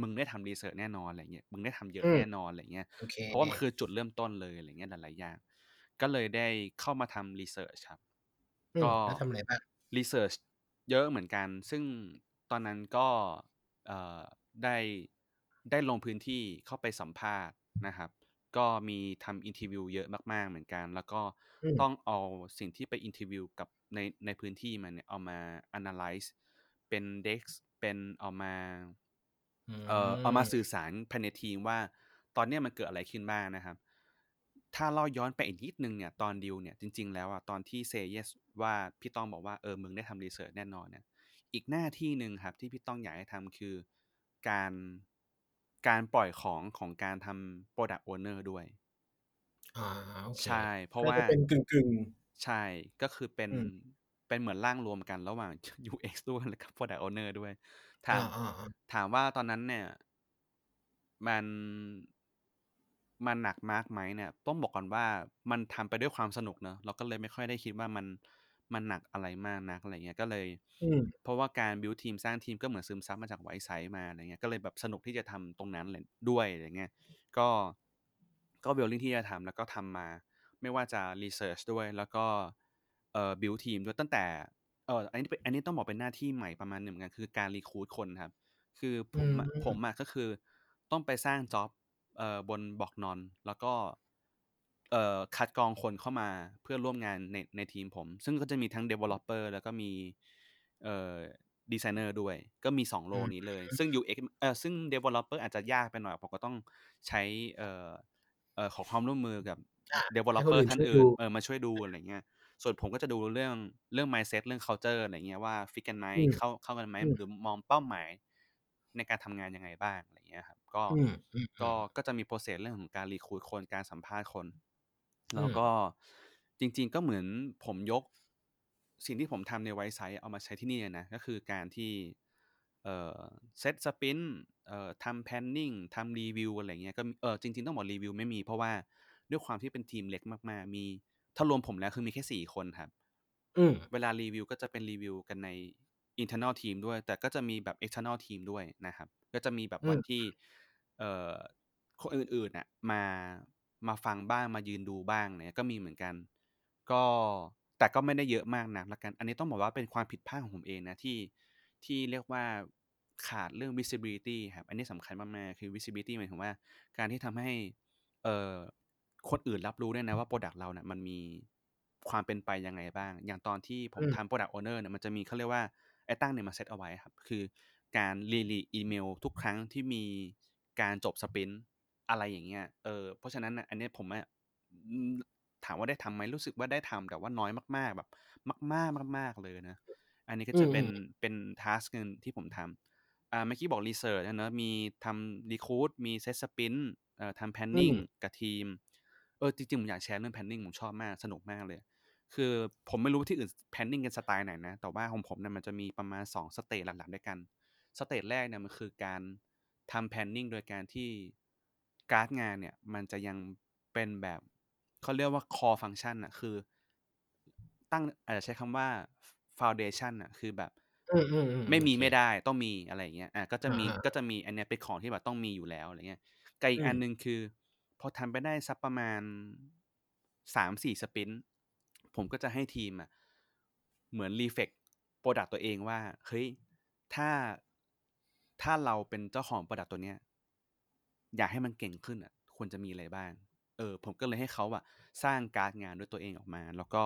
มึงได้ทำ research แน่นอน"อะไรเงี้ย"มึงได้ทำเยอะอืมแน่นอน"อะไรเงี้ยโอเคเพราะว่ามันคือจุดเริ่มต้นเลยอะไรเงี้ยหลายๆอย่างก็เลยได้เข้ามาทำ research ครับอืมก็แล้วทำอะไรบ้าง? research เยอะเหมือนกัน ซึ่งตอนนั้นก็เอ่อได้ได้ลงพื้นที่เข้าไปสัมภาษณ์นะครับ ก็มีทำ interview เยอะมาก ๆ เหมือนกัน แล้วก็อืมต้องเอาสิ่งที่ไป interview กับในในพื้นที่มาเนี่ยเอามา Analyze เป็น deck เป็นเอามาอื เอ่อเอามามสื่อสารภายในทีมว่า ตอนเนี้ยมันเกิดอะไรขึ้นบ้างนะครับ ถ้าเล่าย้อนไปอีกนิดหนึ่งเนี่ยตอนดีลเนี่ยจริง ๆ แล้วอะตอนที่ say yes ว่าพี่ต้องบอกว่า"เออมึงได้ทำ research แน่นอน"เนี่ยอีกหน้าที่หนึ่งครับที่พี่ต้องอยากให้ทำคือการการปล่อยของของการทำ Product Owner ด้วยอาโอเคใช่ เพราะน่าว่าจะเป็นกึ่งๆใช่ก็คือเป็นอืมเป็นเหมือนร่างรวมกันระหว่าง UX ด้วยแล้วก็ Product Owner ด้วย ถาอามๆๆ ถามว่าตอนนั้นเนี่ย มัน มันหนักมากไหมเนี่ย ต้องบอกก่อนว่า มันทำไปด้วยความสนุกเนาะ เราก็เลยไม่ค่อยได้คิดว่ามัน มันหนักอะไรมากนัก อะไรเงี้ย ก็เลย อืม เพราะว่าการบิลด์ทีม สร้างทีม ก็เหมือนซึมซับมาจาก Whiteside มา อะไรเงี้ย ก็เลยแบบสนุกที่จะทำตรงนั้นเลยด้วย อะไรเงี้ย ก็ ก็ willing ที่จะทำ แล้วก็ทำมา ไม่ว่าจะ research ด้วย แล้วก็ เอ่อ build ทีมด้วย ตั้งแต่ เอ่ออันนี้เป็นอันนี้ต้องบอกเป็นหน้าที่ใหม่ประมาณหนึ่งเหมือนกันคือการ recruit คนครับ คือผอืมอะผมมอะก็คือต้องไปสร้าง job เอ่อบน Blognone แล้วก็ เอ่อคัดกรองคนเข้ามาเพื่อร่วมงานในในทีมผม ซึ่งก็จะมีทั้ง Developer แล้วก็มีเอ่อ Designer ด้วย ก็มี2โรอืมนี้เลย ซึ่ง UX เอ่อซึ่ง Developer อาจจะยากไปหน่อยผมก็ต้องใช้เอ่อเอ่อขอความร่วมมือกับอาให้คน Developer อื่นท่าช่นวยอืดู่นเออมาช่วยดูอะไรเงี้ย ส่วนผมก็จะดูเรื่องเรื่อง mindset เรื่องคัลเชอร์อะไรเงี้ยว่าฟิตกันไหมอืมเข้าเข้ากันไหมอืมหรือมองเป้าหมายในการทำงานยังไงบ้างอะไรเงี้ยครับ ก็อืมอืก็มๆก็จะมี process เรื่องของการ recruit คนการสัมภาษณ์คนอืแล้วมก็จริง ๆ ก็เหมือนผมยก สิ่งที่ผมทำในไวซ์ไซต์เอามาใช้ที่นี่เลยนะก็คือการที่เอ่อ set sprint เอ่อทำ planning ทำรีวิวอะไรเงี้ยก็มีเออจริง ๆ ต้องบอกรีวิวไม่มีเพราะว่าด้วยความที่เป็นทีมเล็กมาก ๆ มี ถ้ารวมผมแล้วคือมีแค่สี่คนครับอืมเวลารีวิวก็จะเป็นรีวิวกันใน internal team ด้วย แต่ก็จะมีแบบ external team ด้วยนะครับ ก็จะมีแบบอืมวันที่เอ่อคนอื่นๆน่ะมามาฟังบ้างมายืนดูบ้างเนี่ยก็มีเหมือนกัน ก็แต่ก็ไม่ได้เยอะมากนักละกัน อันนี้ต้องบอกว่าเป็นความผิดพลาดของผมเองนะที่ที่เรียกว่าขาดเรื่อง visibility ครับ อันนี้สำคัญมากๆ คือ visibility หมายถึงว่าการที่ทำให้เอ่อ คนอื่นรับรู้ด้วยนะว่า Product เราเนี่ยมันมีความเป็นไปยังไงบ้าง อย่างตอนที่ผมอืมทำ Product Owner เนี่ยมันจะมีเขาเรียกว่าไอ้ตั้งเนี่ยมาเซตเอาไว้ครับ คือการรีลีอีเมลทุกครั้งที่มีการจบ sprint อะไรอย่างเงี้ย เออ เพราะฉะนั้นน่ะอันเนี้ยผมอะอืมถามว่าได้ทำไหมรู้สึกว่าได้ทำแต่ว่าน้อยมากๆแบบ มาก ๆ มาก ๆ เลยนะ อันนี้ก็จะเป็นอืมเป็น task หนึ่งที่ผมทำอ่าเมื่อกี้บอก research นะเนอะมีทำ recruit มี set sprint เอ่อทำแพนนิ่งอืมกับทีม เออจริงๆผมอยากแชร์เรื่อง planning ผมชอบมากสนุกมากเลย คือผมไม่รู้ที่อื่น planning กันสไตล์ไหนนะ แต่ว่าของผมเนี่ยมันจะมีประมาณ2 stage หลักๆด้วยกันstage แรกเนี่ยมันคือการทำ planning โดยการที่การ์ดงานเนี่ย มันจะยังเป็นแบบเขาเรียกว่า core function อะคือ ตั้งอาจจะใช้คำว่า foundation อะคือแบบอืมอืมอืมไม่มีโอเคไม่ได้ต้องมีอะไรอย่างเงี้ยอะก็จะมีอ่าๆก็จะมีอันเนี้ยเป็นของที่แบบต้องมีอยู่แล้วอะไรเงี้ยกับอีกอืมอันหนึ่งคือ พอทำไปได้สักประมาณสามสี่ sprint ผมก็จะให้ทีมอะเหมือน reflect product ตัวเองว่า เฮ้ย ถ้าถ้าเราเป็นเจ้าของ product ตัวเนี้ย อยากให้มันเก่งขึ้นอะ ควรจะมีอะไรบ้าง เออ ผมก็เลยให้เขาอะสร้างการ์ดงานด้วยตัวเองออกมา แล้วก็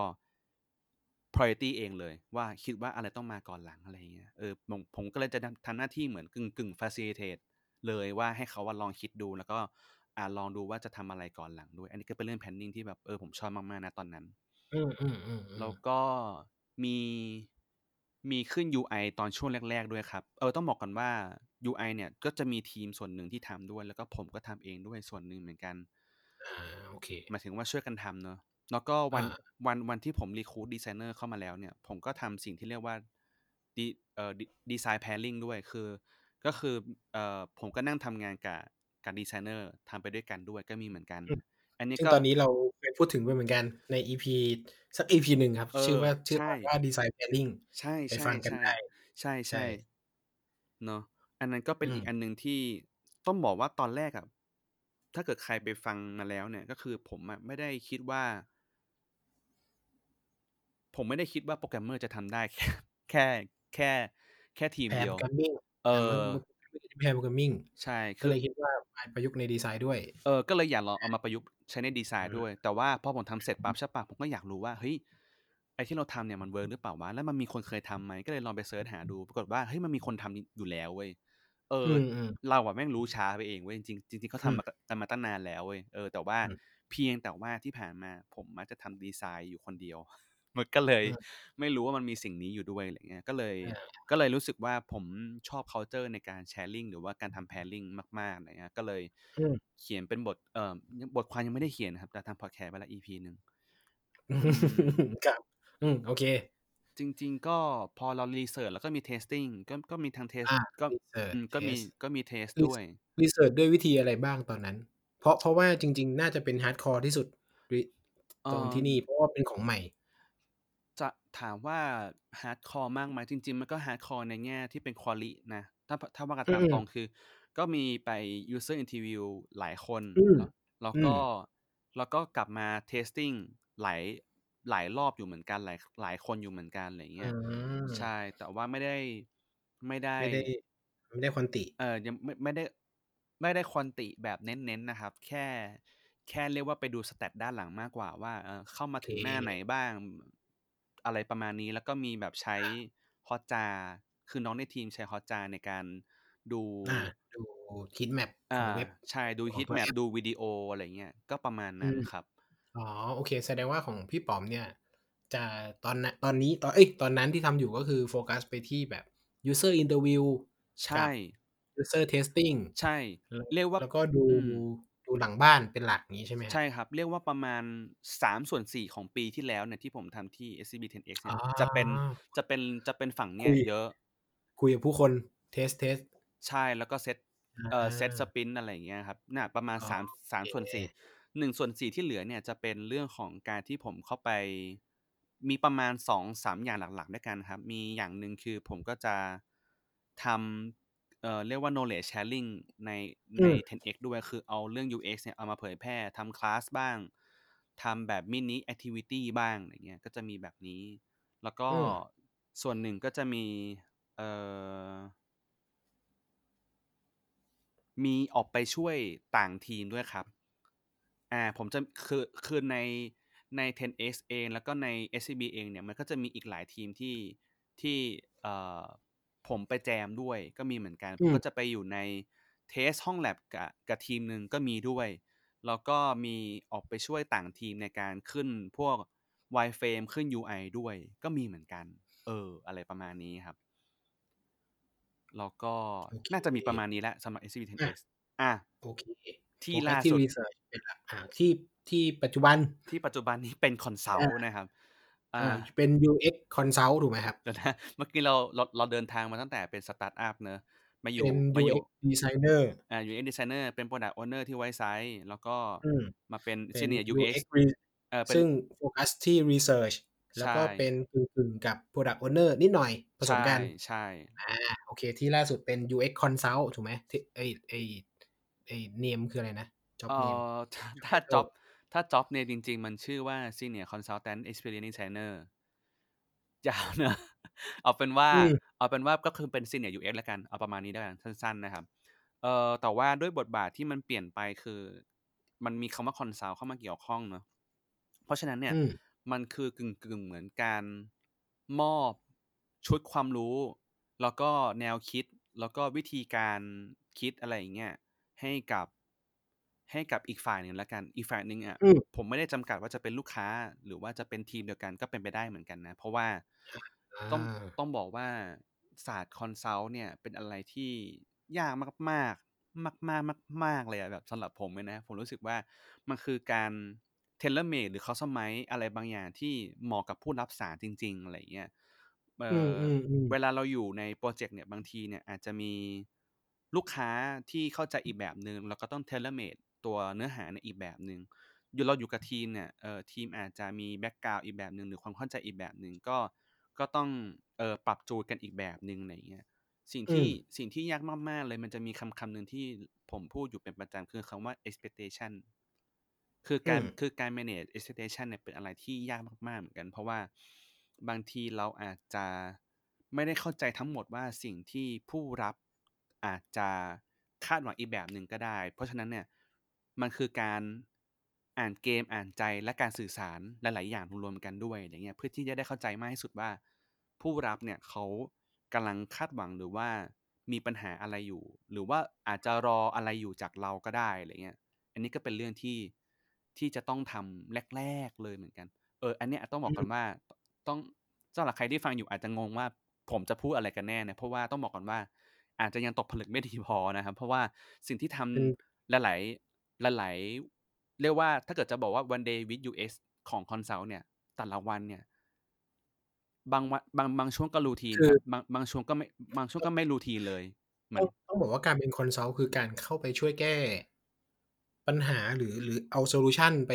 priority เองเลย ว่าคิดว่าอะไรต้องมาก่อนหลังอะไรเงี้ยเออผมผมก็เลยจะทำหน้าที่เหมือนกึ่งกึ่ง facilitate เลยว่าให้เขาว่าลองคิดดูแล้วก็ อ่าลองดูว่าจะทำอะไรก่อนหลังด้วย อันนี้ก็เป็นเรื่อง planning ที่แบบเออผมชอบมากๆนะตอนนั้นอืมอืมอืมอืมแล้วก็มีมีขึ้น UI ตอนช่วงแรก ๆ ด้วยครับ เออต้องบอกกันว่า UI เนี่ยก็จะมีทีมส่วนหนึ่งที่ทำด้วย แล้วก็ผมก็ทำเองด้วยส่วนหนึ่งเหมือนกันอ่าโอเคหมายถึงว่าช่วยกันทำเนอะแล้วก็วันอ่าวันวันที่ผม recruit designer เข้ามาแล้วเนี่ย ผมก็ทำสิ่งที่เรียกว่าดีเอ่อ design pairing ด้วยคือ ก็คือเอ่อผมก็นั่งทำงานกับ กับดีไซเนอร์ทำไปด้วยกันด้วยก็มีเหมือนกัน อันนี้ซึ่งก็ตอนนี้เราเคยพูดถึงไปเหมือนกันใน EP สัก EP หนึ่งครับเออชื่อว่าชื่อใช่ตอนว่า Design Pairing ใช่ไปใช่ฟังกันใช่ได้ใช่ใช่ใช่เนาะอันนั้นก็เป็นอืมอีกอันหนึ่งที่ต้องบอกว่าตอนแรกอะถ้าเกิดใครไปฟังมาแล้วเนี่ย ก็คือผมอะไม่ได้คิดว่า ผมไม่ได้คิดว่าโปรแกรมเมอร์จะทำได้แค่แค่แค่ทีมเดียว pair programming เออ pair programming ใช่ก็เลยคิดว่ามาประยุกต์ในดีไซน์ด้วย เออ ก็เลยอยากลองเอามาประยุกต์ใช้ในดีไซน์อืมด้วย แต่ว่าพอผมทำเสร็จปั๊บใช่ปะผมก็อยากรู้ว่าเฮ้ยไอที่เราทำเนี่ยมัน work หรือเปล่าวะแล้วมันมีคนเคยทำไหมก็เลยลองไป search หาดู ปรากฏว่าเฮ้ยมันมีคนทำอยู่แล้วเว้ยเอออือมอืมเราอะแม่งรู้ช้าไปเองเว้ยจริงๆจริงๆเขาอืมทำมากันมาตั้งนานแล้วเว้ยเออแต่ว่าอืมเพียงแต่ว่าที่ผ่านมาผมมักจะทำดีไซน์อยู่คนเดียว มันก็เลยอืมไม่รู้ว่ามันมีสิ่งนี้อยู่ด้วยอะไรเงี้ยก็เลยอ่าก็เลยรู้สึกว่าผมชอบ culture ในการ sharing หรือว่าการทำ pairing มากๆอะไรเงี้ยก็เลยอืมเขียนเป็นบทเอ่อบทความยังไม่ได้เขียนนะครับ แต่ทำพอดแคสต์ไปแล้ว EP หนึ่งครับอืมโอเค จริง ๆ ก็พอเรา research แล้วก็มี testing ก็ก็มีทาง test อ่าก็ research อืมก็มี test ก็มี test รีด้วย research ด้วยวิธีอะไรบ้างตอนนั้น เพราะเพราะว่าจริง ๆ น่าจะเป็น hardcore ที่สุดริเอ่ตรงอที่นี่เพราะว่าเป็นของใหม่ จะถามว่า hardcore มากไหมจริง ๆ มันก็ hardcore ในแง่ที่เป็น quali นะ ถ้าถ้าว่ากันอืตามมตรงคือ ก็มีไป user interview หลายคนอืมแล้วแล้วอืก็มแล้วก็กลับมา testing หลายหลายรอบอยู่เหมือนกันหลายหลายคนอยู่เหมือนกันอะไรอย่างอืเงี้ยมใช่ แต่ว่าไม่ได้ไม่ได้ ไม่ได้ไม่ได้ควอนติ เอ่อยังไม่ไม่ได้ ไม่ได้ควอนติแบบเน้นๆนะครับ แค่แค่เรียกว่าไปดู stat ด้านหลังมากกว่าว่าเอ่อเข้ามาโอเคถึงหน้าไหนบ้าง อะไรประมาณนี้ แล้วก็มีแบบใช้อา Hotjar คือน้องในทีมใช้ Hotjar ในการดูอาดู heat map ขอ่าองเว็บใช่ดูของ heat ตัว map แอปดูวิดีโออะไรเงี้ยก็ประมาณอืนั้นมครับอ๋อโอเค แสดงว่าของพี่ป๋อมเนี่ย จะตอนนั้นตอนนี้ตอนเอ้ยตอนนั้นที่ทำอยู่ก็คือโฟกัสไปที่แบบ user interview ใช่กับ user testing ใช่แล้วเรียกว่าแล้วก็ดูอืมดูอยู่ หลังบ้านเป็นหลักอย่างนี้ใช่ไหมครับใช่ครับ เรียกว่าประมาณ 3 ส่วน 4 ของปีที่แล้วเนี่ยที่ผมทำที่ SCB 10X อ๋เนี่ยจะเป็นจะเป็นจะเป็นฝั่งเนี้คุยเยอะ คุยกับผู้คน test testใช่แล้วก็เซตอ่าเอ่อ set sprint อะไรอย่างเงี้ยครับน่ะประมาณอ๋อสามสามโอเคส่วนสี่หนึ่งส่วนสี่ที่เหลือเนี่ยจะเป็นเรื่องของการที่ผมเข้าไป มีประมาณสองสามอย่างหลักๆ ด้วยกันครับ มีอย่างหนึ่งคือผมก็จะทำ เอ่อเรียกว่า knowledge sharing ในอืในม 10x ด้วยคือเอาเรื่อง UX เนี่ยเอามาเผยแพร่ทำคลาสบ้างทำแบบ mini activity บ้างอะไรเงี้ยก็จะมีแบบนี้ แล้วก็อืมส่วนหนึ่งก็จะมีเอ่อมีออกไปช่วยต่างทีมด้วยครับ อ่า ผมจะคือคือในใน 10x เองแล้วก็ใน SCB เองเนี่ย มันก็จะมีอีกหลายทีมที่ที่เอ่อ ผมไปแจมด้วยก็มีเหมือนกันผอืมมก็จะไปอยู่ในเทสห้องแลบกับกับทีมหนึ่งก็มีด้วย แล้วก็มีออกไปช่วยต่างทีมในการขึ้นพวก wireframe ขึ้น UI ด้วย ก็มีเหมือนกัน เออ อะไรประมาณนี้ครับ แล้วก็โอเคน่าจะมีประมาณนี้แหละสำหรับ SCB อะ 10x อะโอเค ที่โฟกัสล่าที่สุดรีเสิร์ชเป็นหลักอ่าที่ที่ปัจจุบันที่ปัจจุบันนี้เป็นคอนซัลอ่านะครับอ่าอ่า เป็น UX Consult ถูกไหมครับเดี๋ยวนะเมื่อกี้เราเราเราเดินทางมาตั้งแต่เป็นสตาร์ทอัพเนอะมาอยู่เป็นมาอยู่ UX Designer อ่า UX designer เป็น product owner ที่ไว้ไซต์แล้วก็อืมมาเป็นเป็น senior UX UX Re- เออเป็นซึ่งโฟกัสที่ Research แล้วก็ใช่เป็นกึ่งๆกับ Product Owner นิดหน่อยผสมใช่กัน ใช่อ่าโอเคที่ล่าสุดเป็น UX Consult ถูกไหมที่ไอไอไอเนมคืออะไรนะ job เอ่ name อถ้าถ้า job ถ้า job เนี่ยจริง ๆ มันชื่อว่า senior consultant experience designer ยาวเนอะเอาเป็นว่าอืมเอาเป็นว่าก็คือเป็น senior UX แล้วกัน เอาประมาณนี้แล้วกันสั้น ๆ นะครับ เอ่อแต่ว่าด้วยบทบาทที่มันเปลี่ยนไปคือ มันมีคำว่า consult เข้ามาเกี่ยวข้องเนอะเพราะฉะนั้นเนี่ยอืมมันคือกึ่งกึ่งๆเหมือนการมอบชุดความรู้ แล้วก็แนวคิดแล้วก็วิธีการคิดอะไรอย่างเงี้ยให้กับ ให้กับอีกฝ่ายหนึ่งแล้วกัน อีกฝ่ายหนึ่งอะอืมผมไม่ได้จำกัดว่าจะเป็นลูกค้า หรือว่าจะเป็นทีมเดียวกันก็เป็นไปได้เหมือนกันนะ เพราะว่าต้องอ่าต้องบอกว่าศาสตร์ consult เนี่ย เป็นอะไรที่ยากมากๆมากมากมากมากๆเลยอะแบบสำหรับผมเลยนะ ผมรู้สึกว่ามันคือการ tailor-made หรือ customize อะไรบางอย่างที่เหมาะกับผู้รับสารจริง ๆ อะไรอย่างเงี้ยเออืมออืมอืมเวลาเราอยู่ในโปรเจกต์เนี่ยบางทีเนี่ยอาจจะมีลูกค้าที่เข้าใจอีกแบบหนึ่งแล้วก็ต้อง tailor-made ตัวเนื้อหาในอีกแบบหนึ่งอยู่เราอยู่กับทีมเนี่ยเออทีมอาจจะมี background อีกแบบหนึ่งหรือความเข้าใจอีกแบบหนึ่งก็ก็ต้องเออปรับจูนกันอีกแบบหนึ่งอะไรอย่างเงี้ยสิ่งที่อืมสิ่งที่ยากมากๆเลยมันจะมีคำคำหนึ่งที่ผมพูดอยู่เป็นประจำคือคำว่า expectation คืออืการมคือการ manage expectation เนี่ยเป็นอะไรที่ยากมากๆเหมือนกัน เพราะว่าบางทีเราอาจจะไม่ได้เข้าใจทั้งหมดว่าสิ่งที่ผู้รับอาจจะคาดหวังอีกแบบหนึ่งก็ได้ เพราะฉะนั้นเนี่ย มันคือการอ่านเกมอ่านใจและการสื่อสารหลาย ๆ อย่างรวมๆกันด้วยอะไรเงี้ยเพื่อที่จะได้เข้าใจมากที่สุดว่า ผู้รับเนี่ยเขากำลังคาดหวังหรือว่ามีปัญหาอะไรอยู่ หรือว่าอาจจะรออะไรอยู่จากเราก็ได้อะไรเงี้ย อันนี้ก็เป็นเรื่องที่ที่จะต้องทำแรก ๆ เลยเหมือนกัน เออ อันเนี้ยต้องบอกอืก่มอนว่าต้องสำหรับใครที่ฟังอยู่อาจจะงงว่าผมจะพูดอะไรกันแน่เนี่ยเพราะว่าต้องบอกก่อนว่า อาจจะยังตกผลึกไม่ดีพอนะครับ เพราะว่าสิ่งที่ทเป็นำหลายๆ หลายๆเรียกว่าถ้าเกิดจะบอกว่า one day with US ของ consult เนี่ย แต่ละวันเนี่ย บางวันบางบางช่วงก็รูทีนคือครับบางบางช่วงก็ไม่บางช่วงก็ไม่ routine เลยเหมืต้ออนงต้องบอกว่าการเป็น consult คือการเข้าไปช่วยแก้ ปัญหาหรือหรือเอา solution ไป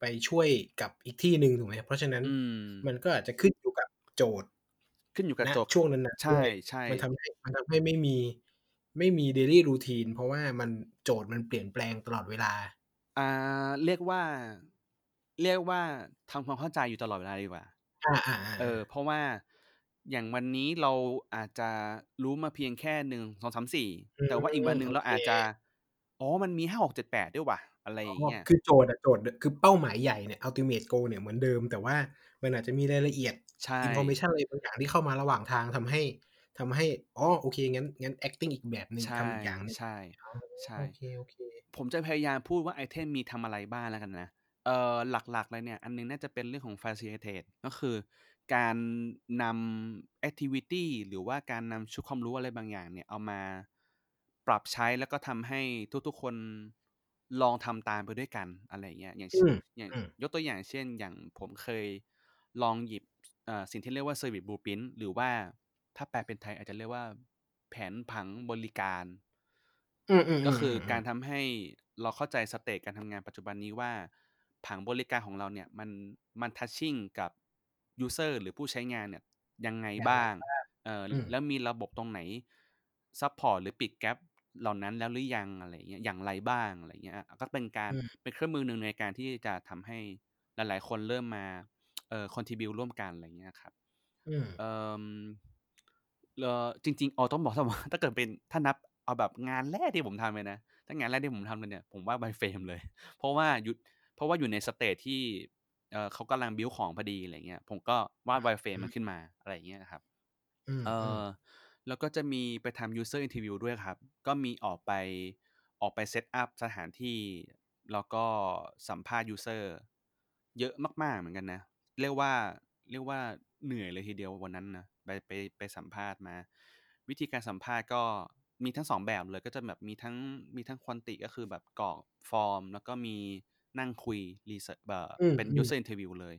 ไปช่วยกับอีกที่หนึ่งถูกไหมเพราะฉะนั้นอืมมันก็อาจจะขึ้นอยู่กับโจทย์ ขึ้นอยู่กับณโจทย์ช่วงนั้นๆใช่ด้วยใช่มันทำให้มันทำให้ไม่มี ไม่มี daily routine เพราะว่ามันโจทย์มันเปลี่ยนแปลงตลอดเวลา อ่า เรียกว่า เรียกว่าทำความเข้าใจอยู่ตลอดเวลาดีกว่าอ่าอ่าอ่าเออ เพราะว่าอย่างวันนี้เราอาจจะรู้มาเพียงแค่หนึ่งสองสามสี่อืมแต่ว่าอีกวันหนึ่งโอเราเคอาจจะอ๋อมันมีห้าหกเจ็ดแปดด้วยว่ะอะไรอย่างอ๋อเงี้ยคือโจทย์อะโจทย์คือเป้าหมายใหญ่เนี่ย ultimate goal เนี่ยเหมือนเดิม แต่ว่ามันอาจจะมีรายละเอียดใช่ information อะไรบางอย่างที่เข้ามาระหว่างทางทำให้ ทำให้อ๋อโอเคงั้นงั้น acting อีกแบบหนึ่งใช่ทำอีกอย่างหนึงใช่อ๋อใช่โอเคโอเคผมจะพยายามพูดว่าไอเทมมีทำอะไรบ้างแล้วกันนะเอ่อหลักๆเลยเนี่ย อันหนึงน่าจะเป็นเรื่องของ facilitate ก็คือการนำ activity หรือว่าการนำชุดความรู้อะไรบางอย่างเนี่ย เอามาปรับใช้แล้วก็ทำให้ทุกๆคนลองทำตามไปด้วยกันอะไรเงี้ยอย่างอืมอย่างอืมยกตัวอย่างเช่น อย่างผมเคยลองหยิบเอ่อสิ่งที่เรียกว่า Service Blueprint หรือว่า ถ้าแปลเป็นไทยอาจจะเรียกว่า แผนผังบริการอืมอืมก็คืออมการทำให้เราเข้าใจ stage การทำงานปัจจุบันนี้ว่า ผังบริการของเราเนี่ย มันมัน touching กับ user หรือผู้ใช้งานเนี่ย ยังไงบ้างเอออมแล้วมีระบบตรงไหน support หรือปิด gap เหล่านั้นแล้วหรือยังอะไรเงี้ยอย่างไรบ้างอะไรเงี้ยอะก็เป็นการอืมเป็นเครื่องมือหนึ่งในการที่จะทำให้หลาย ๆ คนเริ่มมาเอ่อ contribute ร่วมกันอะไรเงี้ยครับอืมเอ่อ เอ่อจริงๆอ๋อต้องบอกว่าถ้าเกิดเป็นถ้านับเอาแบบงานแรกที่ผมทำเลยนะถ้างานแรกที่ผมทำเลยเนี่ยผมว่า wireframe เลย เพราะว่าอยู่เพราะว่าอยู่ใน stage ที่เอ่อเขากำลังบิวของพอดีอะไรเงี้ยผมก็วาด wireframe มันขึ้นมาอะไรเงี้ยครับอืมเออแล้วก็จะมีไปทำ user interview ด้วยครับ ก็มีออกไปออกไป set up สถานที่ แล้วก็สัมภาษณ์ user เยอะมาก ๆ เหมือนกันนะ เรียกว่าเรียกว่า เหนื่อยเลยทีเดียววันนั้นนะไปไปไปสัมภาษณ์มา วิธีการสัมภาษณ์ก็มีทั้งสองแบบเลยก็จะแบบมีทั้งมีทั้ง quanti ก็คือแบบกรอกฟอร์ม แล้วก็มีนั่งคุย research แบบอืมเป็นอืม user interview เลย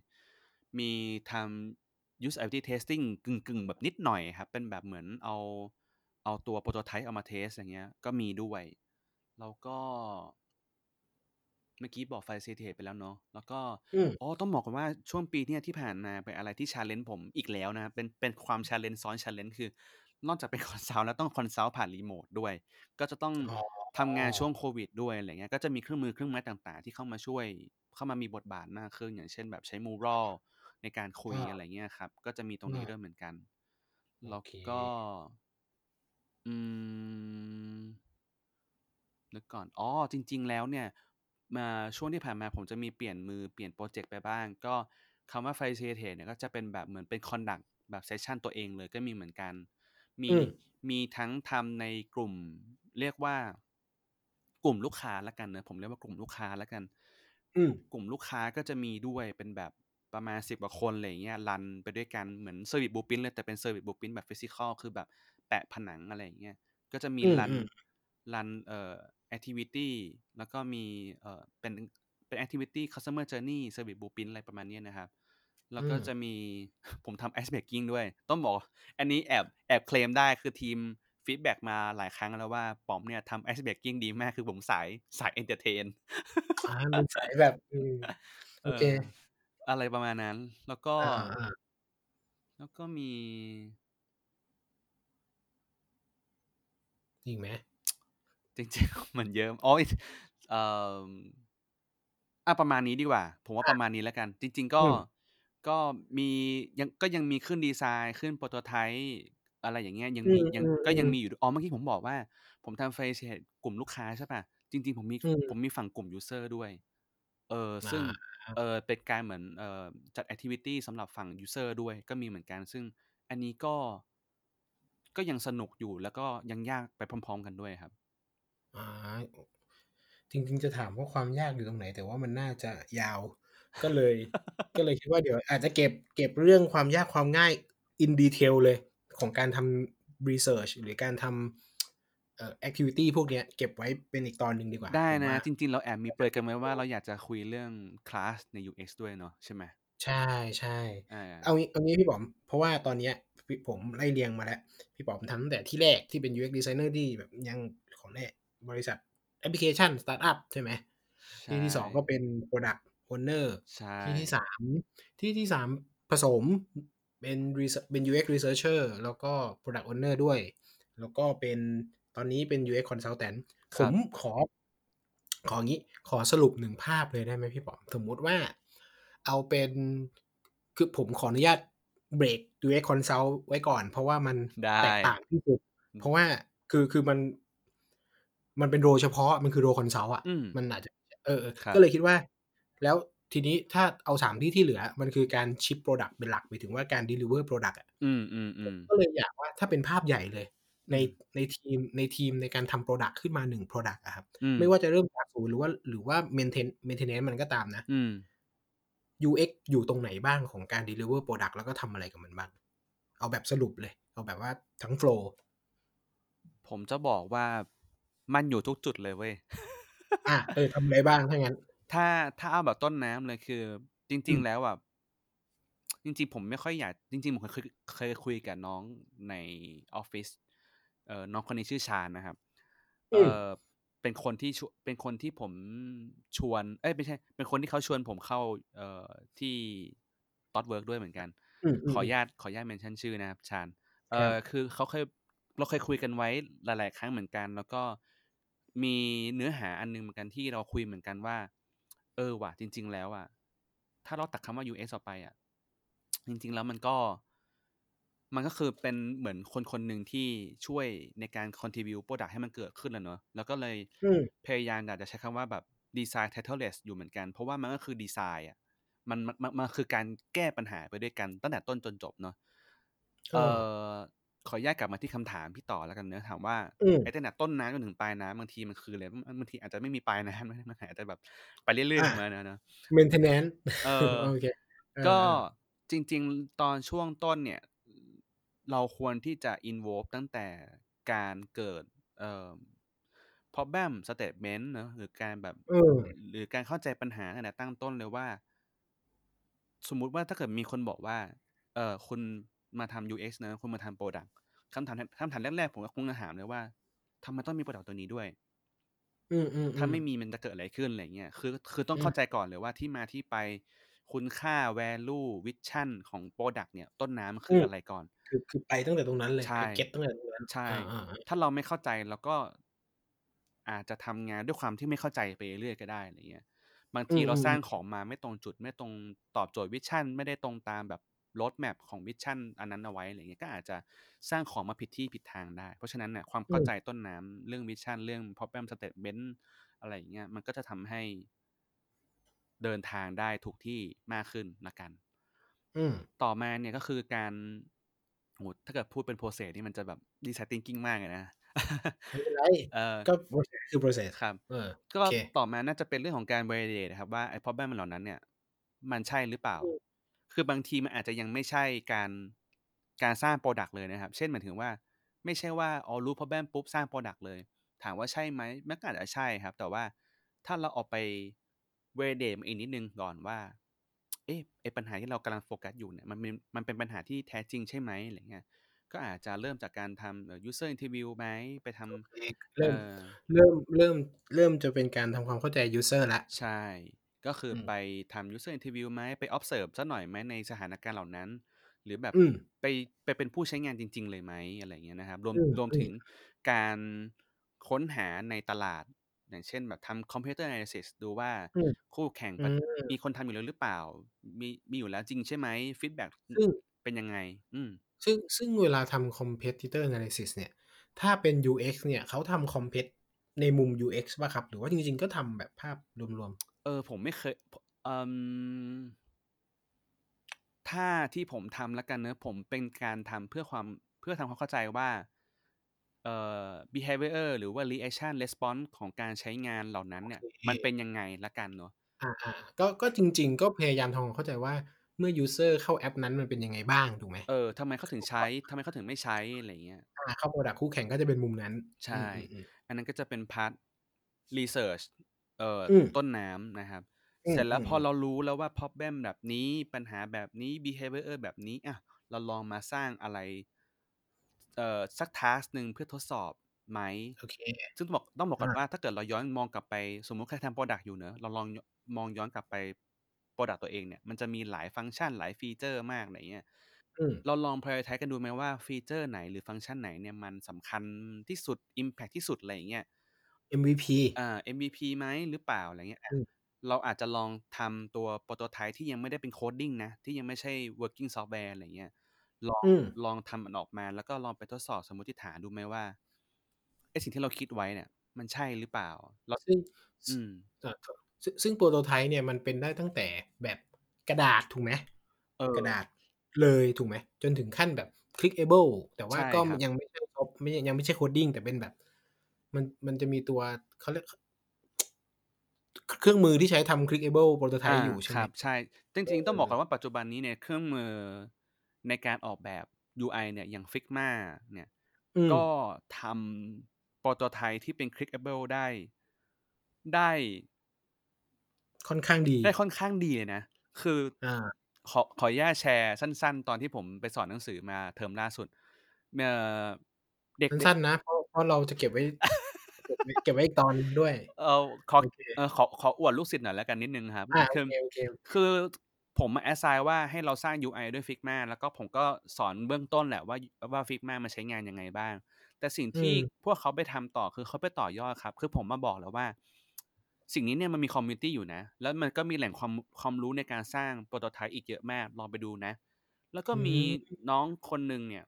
มีทำ usability testing กึ่งกึ่งๆแบบนิดหน่อยครับ เป็นแบบเหมือนเอาเอาตัว prototype เอามา test อย่างเงี้ยก็มีด้วย แล้วก็ เมื่อกี้บอก facilitate ไปแล้วเนาะแล้วก็อืมอ๋อต้องบอกก่อนว่าช่วงปีเนี้ยที่ผ่านมาเป็นอะไรที่ challenge ผมอีกแล้วนะครับเป็นเป็นความ challenge ซ้อน challenge คือนอกจากเป็น consult แล้วต้อง consult ผ่านรีโมทด้วย ก็จะต้องอ๋อทำงานช่วงโควิดด้วยอะไรเงี้ยก็จะมีเครื่องมือเครื่องไม้ต่างๆ ที่เข้ามาช่วยเข้ามามีบทบาทมากขึ้นอย่างเช่นแบบใช้ Mural ในการคุยอ่าอะไรเงี้ยครับ ก็จะมีตรงนี้อ่าด้วยเหมือนกันโอแล้วเคก็ อืนึกก่อนอ๋อจริง ๆ แล้วเนี่ย มาช่วงที่ผ่านมาผมจะมีเปลี่ยนมือเปลี่ยนโปรเจกต์ไปบ้าง ก็คำว่า facilitate เนี่ยก็จะเป็นแบบเหมือนเป็น conduct แบบ session ตัวเองเลยก็มีเหมือนกัน มีอืมมีทั้งทำในกลุ่มเรียกว่ากลุ่มลูกค้าละกันเนอะผมเรียกว่ากลุ่มลูกค้าละกันอืมกลุ่มลูกค้าก็จะมีด้วยเป็นแบบประมาณสิบกว่าคนอะไรอย่างเงี้ย run ไปด้วยกันเหมือน service blueprint เลยแต่เป็น service blueprint แบบ physical คือแบบแปะผนังอะไรอย่างเงี้ยก็จะมีอืมรันอืม run เอ่อ activity แล้วก็มีเอ่อเป็นเป็น activity customer journey service blueprint อะไรประมาณเนี้ยนะครับ แล้วก็อืมจะมีผมทำ ice breaking ด้วย ต้องบอก อันนี้แอบแอบเคลมได้คือทีม feedback มาหลายครั้งแล้วว่าป๋อมเนี่ยทำ ice breaking ดีมากคือผมสายสาย entertainอ่าเป็นสายแบบอืมโอเคอะไรประมาณนั้น แล้วก็อ่าอ่าแล้วก็มีจริงไหม จริงๆ มันเยอะอ๋อเอ่ออะประมาณนี้ดีกว่า ผมว่าประมาณนี้แล้วกัน จริง ๆ ก็อืมก็มียังก็ยังมีขึ้นดีไซน์ขึ้นโปรโตไทป์อะไรอย่างเงี้ยยังอืมีมยังอืมก็ยังอืมมีอยู่ด้วยอ๋อเมื่อกี้ผมบอกว่า ผมทำเฟซกลุ่มลูกค้าใช่ป่ะ จริง ๆ ผมมีอืมผมมีฝั่งกลุ่มยูเซอร์ด้วย เออซึ่งอ่าเออเป็นการเหมือนเอ่อจัด activity สำหรับฝั่ง user ด้วยก็มีเหมือนกัน ซึ่งอันนี้ก็ก็ยังสนุกอยู่แล้วก็ยังยากไปพร้อม ๆ กันด้วยครับ อ่า จริง ๆ จะถามว่าความยากอยู่ตรงไหน แต่ว่ามันน่าจะยาว ก็เลย ก็เลยคิดว่าเดี๋ยว อาจจะเก็บเก็บเรื่องความยากความง่าย in detail เลย ของการทำ research หรือการทำเอ่อ activity พวกเนี้ย เก็บไว้เป็นอีกตอนหนึ่งดีกว่าได้ผมนะ ว่า จริง ๆ เราแอบมีเปรยกันไว้ว่าเราอยากจะคุยเรื่องคลาสใน UX ด้วยเนาะใช่ไหมใช่ใช่ อ่า เอางี้เอางี้พี่ป๋อม เพราะว่าตอนเนี้ยพี่ผมไล่เรียงมาแล้ว พี่ป๋อมทำตั้งแต่ที่แรกที่เป็น UX designer ที่แบบยังของแรก บริษัทแอปพลิเคชันสตาร์ทอัพใช่ไหมใช่ที่ที่สองก็เป็น product owner ใช่ที่ที่สามที่ที่สามผสมเป็น research เป็น UX researcher แล้วก็ product owner ด้วย แล้วก็เป็นตอนนี้เป็น UX consultant ผมขอ ของี้ ขอสรุปหนึ่งภาพเลยได้ไหมพี่ป๋อม สมมุติว่าเอาเป็น คือผมขออนุญาตเบรก UX consult ไว้ก่อน เพราะว่ามันได้แตกต่างที่สุด เพราะว่าคือคือมัน มันเป็น role เฉพาะมันคือ role consult อะอืมมันอาจจะเออครับก็เลยคิดว่า แล้วทีนี้ถ้าเอาสามที่ที่เหลือ มันคือการ ship product เป็นหลักไปถึงว่าการ deliver product อะอืมอืมอืมก็เลยอยากว่าถ้าเป็นภาพใหญ่เลย ในในทีมในทีมในการทำ product ขึ้นมาหนึ่ง product อะครับอืมไม่ว่าจะเริ่มจากศูนย์หรือว่าหรือว่า maintain maintenance มันก็ตามนะอืม UX อยู่ตรงไหนบ้างของการ deliver product แล้วก็ทำอะไรกับมันบ้าง เอาแบบสรุปเลย เอาแบบว่าทั้ง flow ผมจะบอกว่า มันอยู่ทุกจุดเลยเว้ย อะเออทำอะไรบ้างถ้างั้น ถ้าถ้าเอาแบบต้นน้ำเลยคือจอืริงมๆแล้วอะจริง ๆ ผมไม่ค่อยอยากจริง ๆ ผมเคยเคยคุยกับน้องในออฟฟิศเอ่อน้องคนนี้ชื่อชาญนะครับอืเอ่มอเป็นคนที่ชวเป็นคนที่ผมชวน เอ้ยไม่ใช่ เป็นคนที่เขาชวนผมเข้า เอ่อที่ตอดเวิร์กด้วยเหมือนกันอืมอืขมอออืนุมญาตขออนุญาตเมนชั่นชื่อนะครับ ชาญเอ่ครับอคือเขาเคยเราเคยคุยกันไว้หลาย ๆ ครั้งเหมือนกัน แล้วก็ มีเนื้อหาอันหนึ่งเหมือนกันที่เราคุยเหมือนกันว่า เออว่ะจริง ๆ แล้วอะถ้าเราตัดคำว่า UX ออกไปอะจริง ๆ แล้วมันก็ มันก็คือเป็นเหมือนคนคนหนึ่งที่ช่วยในการ contribute พรอดักต์ให้มันเกิดขึ้นอะเนาะแล้วก็เลยอืมพยายามอยากจะใช้คำว่าแบบ design titleless อยู่เหมือนกัน เพราะว่ามันก็คือดีไซน์อะมันมันมันมันคือการแก้ปัญหาไปด้วยกันตั้งแต่ต้นจนจบเนาะเอเอ่ออ ขออนุญาตกลับมาที่คำถามพี่ต่อแล้วกันเนาะถามว่าอืมไอ้ตั้งแต่ต้นน้ำจนถึงปลายน้ำบางทีมันคืออะไรบางบางทีอาจจะไม่มีปลายน้ำมันอาจจะแบบไปเรื่อยอ่าๆของมันอะเนาะ maintenance เออโอเคเอก็อจริง ๆ ตอนช่วงต้นเนี่ย เราควรที่จะ involve ตั้งแต่การเกิดเอ่อ problem statement เนาะหรือการแบบเออหรือการเข้าใจปัญหาตั้งแต่ตั้งต้นเลยว่า สมมุติว่าถ้าเกิดมีคนบอกว่า เอ่อคุณ มาทำ UX นะคุณมาทำ product คำถามคำถามแรกๆผมก็คงจะถามเลยว่าทำไมต้องมี product ตัวนี้ด้วย?อืมถ้าไม่ๆๆมีมันจะเกิดอะไรขึ้นอะไรอย่างเงี้ยคือคือต้องเข้าใจอืมก่อนเลยว่าที่มาที่ไปคุณค่า value vision ของ product เนี่ย ต้นน้ำมันคืออืมอะไรก่อน คือคือไปตั้งแต่ตรงนั้นเลยใช่คือ get ตั้งแต่ตรงนั้นใช่อาๆๆถ้าเราไม่เข้าใจเราก็อาจจะทำงานด้วยความที่ไม่เข้าใจไปเรื่อยๆก็ได้อะไรอย่างเงี้ยบางอืทีเราสร้างมๆๆของมาไม่ตรงจุดไม่ตรงตอบโจทย์ vision ไม่ได้ตรงตามแบบ road map ของ vision อันนั้นเอาไว้อะไรอย่างเงี้ยก็อาจจะสร้างของมาผิดที่ผิดทางได้ เพราะฉะนั้นน่ะความอืเข้าใจมต้นน้ำเรื่อง vision เรื่อง problem statement อะไรอย่างเงี้ยมันก็จะทำให้เดินทางได้ถูกที่มากขึ้นแล้วกันอืมต่อมาเนี่ยก็คือการโอ้โฮถ้าเกิดพูดเป็น process นี่มันจะแบบ design thinking มากเลยนะไม่เป็นไรเออก็ process คือ process ครับเออก็โอเคต่อมาน่าจะเป็นเรื่องของการ validate อะครับว่าไอ้ problem เหล่านั้นเนี่ย มันใช่หรือเปล่าอืม คือบางทีมันอาจจะยังไม่ใช่การการสร้าง product เลยนะครับ เช่นหมายถึงว่า ไม่ใช่ว่าอ๋อรู้ problem ปุ๊บสร้าง product เลย ถามว่าใช่ไหมมันก็อาจจะใช่ครับ แต่ว่าถ้าเราออกไป validate มันอีกนิดหนึ่งก่อนว่า เอ๊ะไอ้ปัญหาที่เรากำลังโฟกัสอยู่เนี่ยมันเป็นมันเป็นปัญหาที่แท้จริงใช่ไหมอะไรอย่างเงี้ยก็อาจจะเริ่มจากการทำเอ่อ user interview ไหมไปทำโอเคเริ่เอ่อเริ่มเริ่มเริ่มจะเป็นการทำความเข้าใจ user แล้วใช่ ก็คืออืมไปทำ user interview ไหมไป observe สักหน่อยไหมในสถานการณ์เหล่านั้น หรือแบบอืมไปไปเป็นผู้ใช้งานจริง ๆ เลยไหมอะไรอย่างเงี้ยนะครับ รวมอืมรวมถึงอืมการค้นหาในตลาด อย่างเช่นแบบทำ competitor analysis ดูว่าอืมคู่แข่งอืมมีคนทำอยู่แล้วหรือเปล่า มีมีอยู่แล้วจริงใช่ไหมฟีดแบ็กอืซึ่งเป็นยังไง?อืมซึ่งซึ่งเวลาทำ competitor analysis เนี่ย ถ้าเป็น UX เนี่ยเขาทำ compet ในมุม UX เปล่าครับ หรือว่าจริง ๆ ก็ทำแบบภาพรวมๆ เออ ผมไม่เคยพเอ่อถ้าที่ผมทำแล้วกันเนาะผมเป็นการทำเพื่อความเพื่อทำความเข้าใจว่าเอ่อ behavior หรือว่า reaction response ของการใช้งานเหล่านั้นโอเนี่ยเคมันเป็นยังไงแล้วกันเนาะอาๆก็ก็จริง ๆ ก็พยายามทำความเข้าใจว่าเมื่อ user เข้าแอปนั้นมันเป็นยังไงบ้างถูกไหม?เออทำไมเขาถึงใช้ทำไมเขาถึงไม่ใช้อะไรอย่างเงี้ยอาเข้า product คู่แข่งก็จะเป็นมุมนั้น ใชอื่มๆๆอันนั้นก็จะเป็นพาร์ตรี เซิร์ชเอ่ออืม ต้นน้ำนะครับ เสร็จแล้วพออืมๆๆเรารู้แล้วว่า problem แบบนี้ ปัญหาแบบนี้ behavior แบบนี้อะเราลองมาสร้างอะไร เอ่อ สัก task หนึ่งเพื่อทดสอบไหม โอเค ซึ่งต้องบอก ต้องบอกก่อนอาว่าถ้าเกิดเราย้อนมองกลับไป สมมุติใครทำ product อยู่เนาะ เราลอง ย มองย้อนกลับไป product ตัวเองเนี่ย มันจะมีหลายฟังก์ชัน หลาย feature มากอะไรอย่างเงี้ย อืม เราลอง prioritize กันดูไหมว่า feature ไหน หรือฟังก์ชันไหนเนี่ยมันสำคัญที่สุด impact ที่สุดอะไรอย่างเงี้ย MVP อา MVP ไหมหรือเปล่าอะไรอย่างเงี้ยอะอืมเราอาจจะลองทำตัว prototype ที่ยังไม่ได้เป็น coding นะ ที่ยังไม่ใช่ working software อะไรอย่างเงี้ยลองอืมลองทำมันออกมา แล้วก็ลองไปทดสอบสมมุติฐานดูไหมว่าไอ้สิ่งที่เราคิดไว้เนี่ย มันใช่หรือเปล่าเราซึ่งซอืมเอ่อซซึ่ง prototype เนี่ยมันเป็นได้ตั้งแต่แบบกระดาษถูกไหม?เออกระดาษเลยถูกไหม?จนถึงขั้นแบบ clickable แต่ว่าใช่ก็ครับยังไม่ใช่ซอฟไม่ยังไม่ใช่ coding แต่เป็นแบบ มันมันจะมีตัวเขาเรียกขเครื่องมือที่ใช้ทำ clickable อา prototype อยู่ใช่คไหม?รับ ใช่จเริงๆ ต้องบอกก่อออนว่าปัจจุบันนี้เนี่ยเครื่องมือในการออกแบบ UI เนี่ยอย่าง Figma เนี่ยอืมก็ทำ prototype ที่เป็น clickable ได้ ได้ ค่อนข้างดี ได้ค่อนข้างดีเลยนะ คืออ่าขอขออนุญาตแชร์สั้น ๆ ตอนที่ผมไปสอนหนังสือมาเทอมล่าสุดเอ่อเด็กสั้นๆนะเพราะเพราะเราจะเก็บไว้ เก็บไว้เก็บไว้อีกตอนด้วย เออขอโอเคเออขอขออวดลูกศิษย์หน่อยแล้วกันนิดนึงครับอ่าโอเคโอเคคือผมมา assign ว่าให้เราสร้าง UI ด้วย Figma แล้วก็ผมก็สอนเบื้องต้นแหละว่าว่า Figma มันใช้งานยังไงบ้าง แต่สิ่งที่อืมพวกเขาไปทำต่อคือเขาไปต่อยอดครับ คือผมมาบอกแล้วว่า สิ่งนี้เนี่ยมันมี community อยู่นะ แล้วมันก็มีแหล่งความความรู้ในการสร้าง prototype อีกเยอะมากลองไปดูนะ แล้วก็มีอืมน้องคนหนึ่งเนี่ย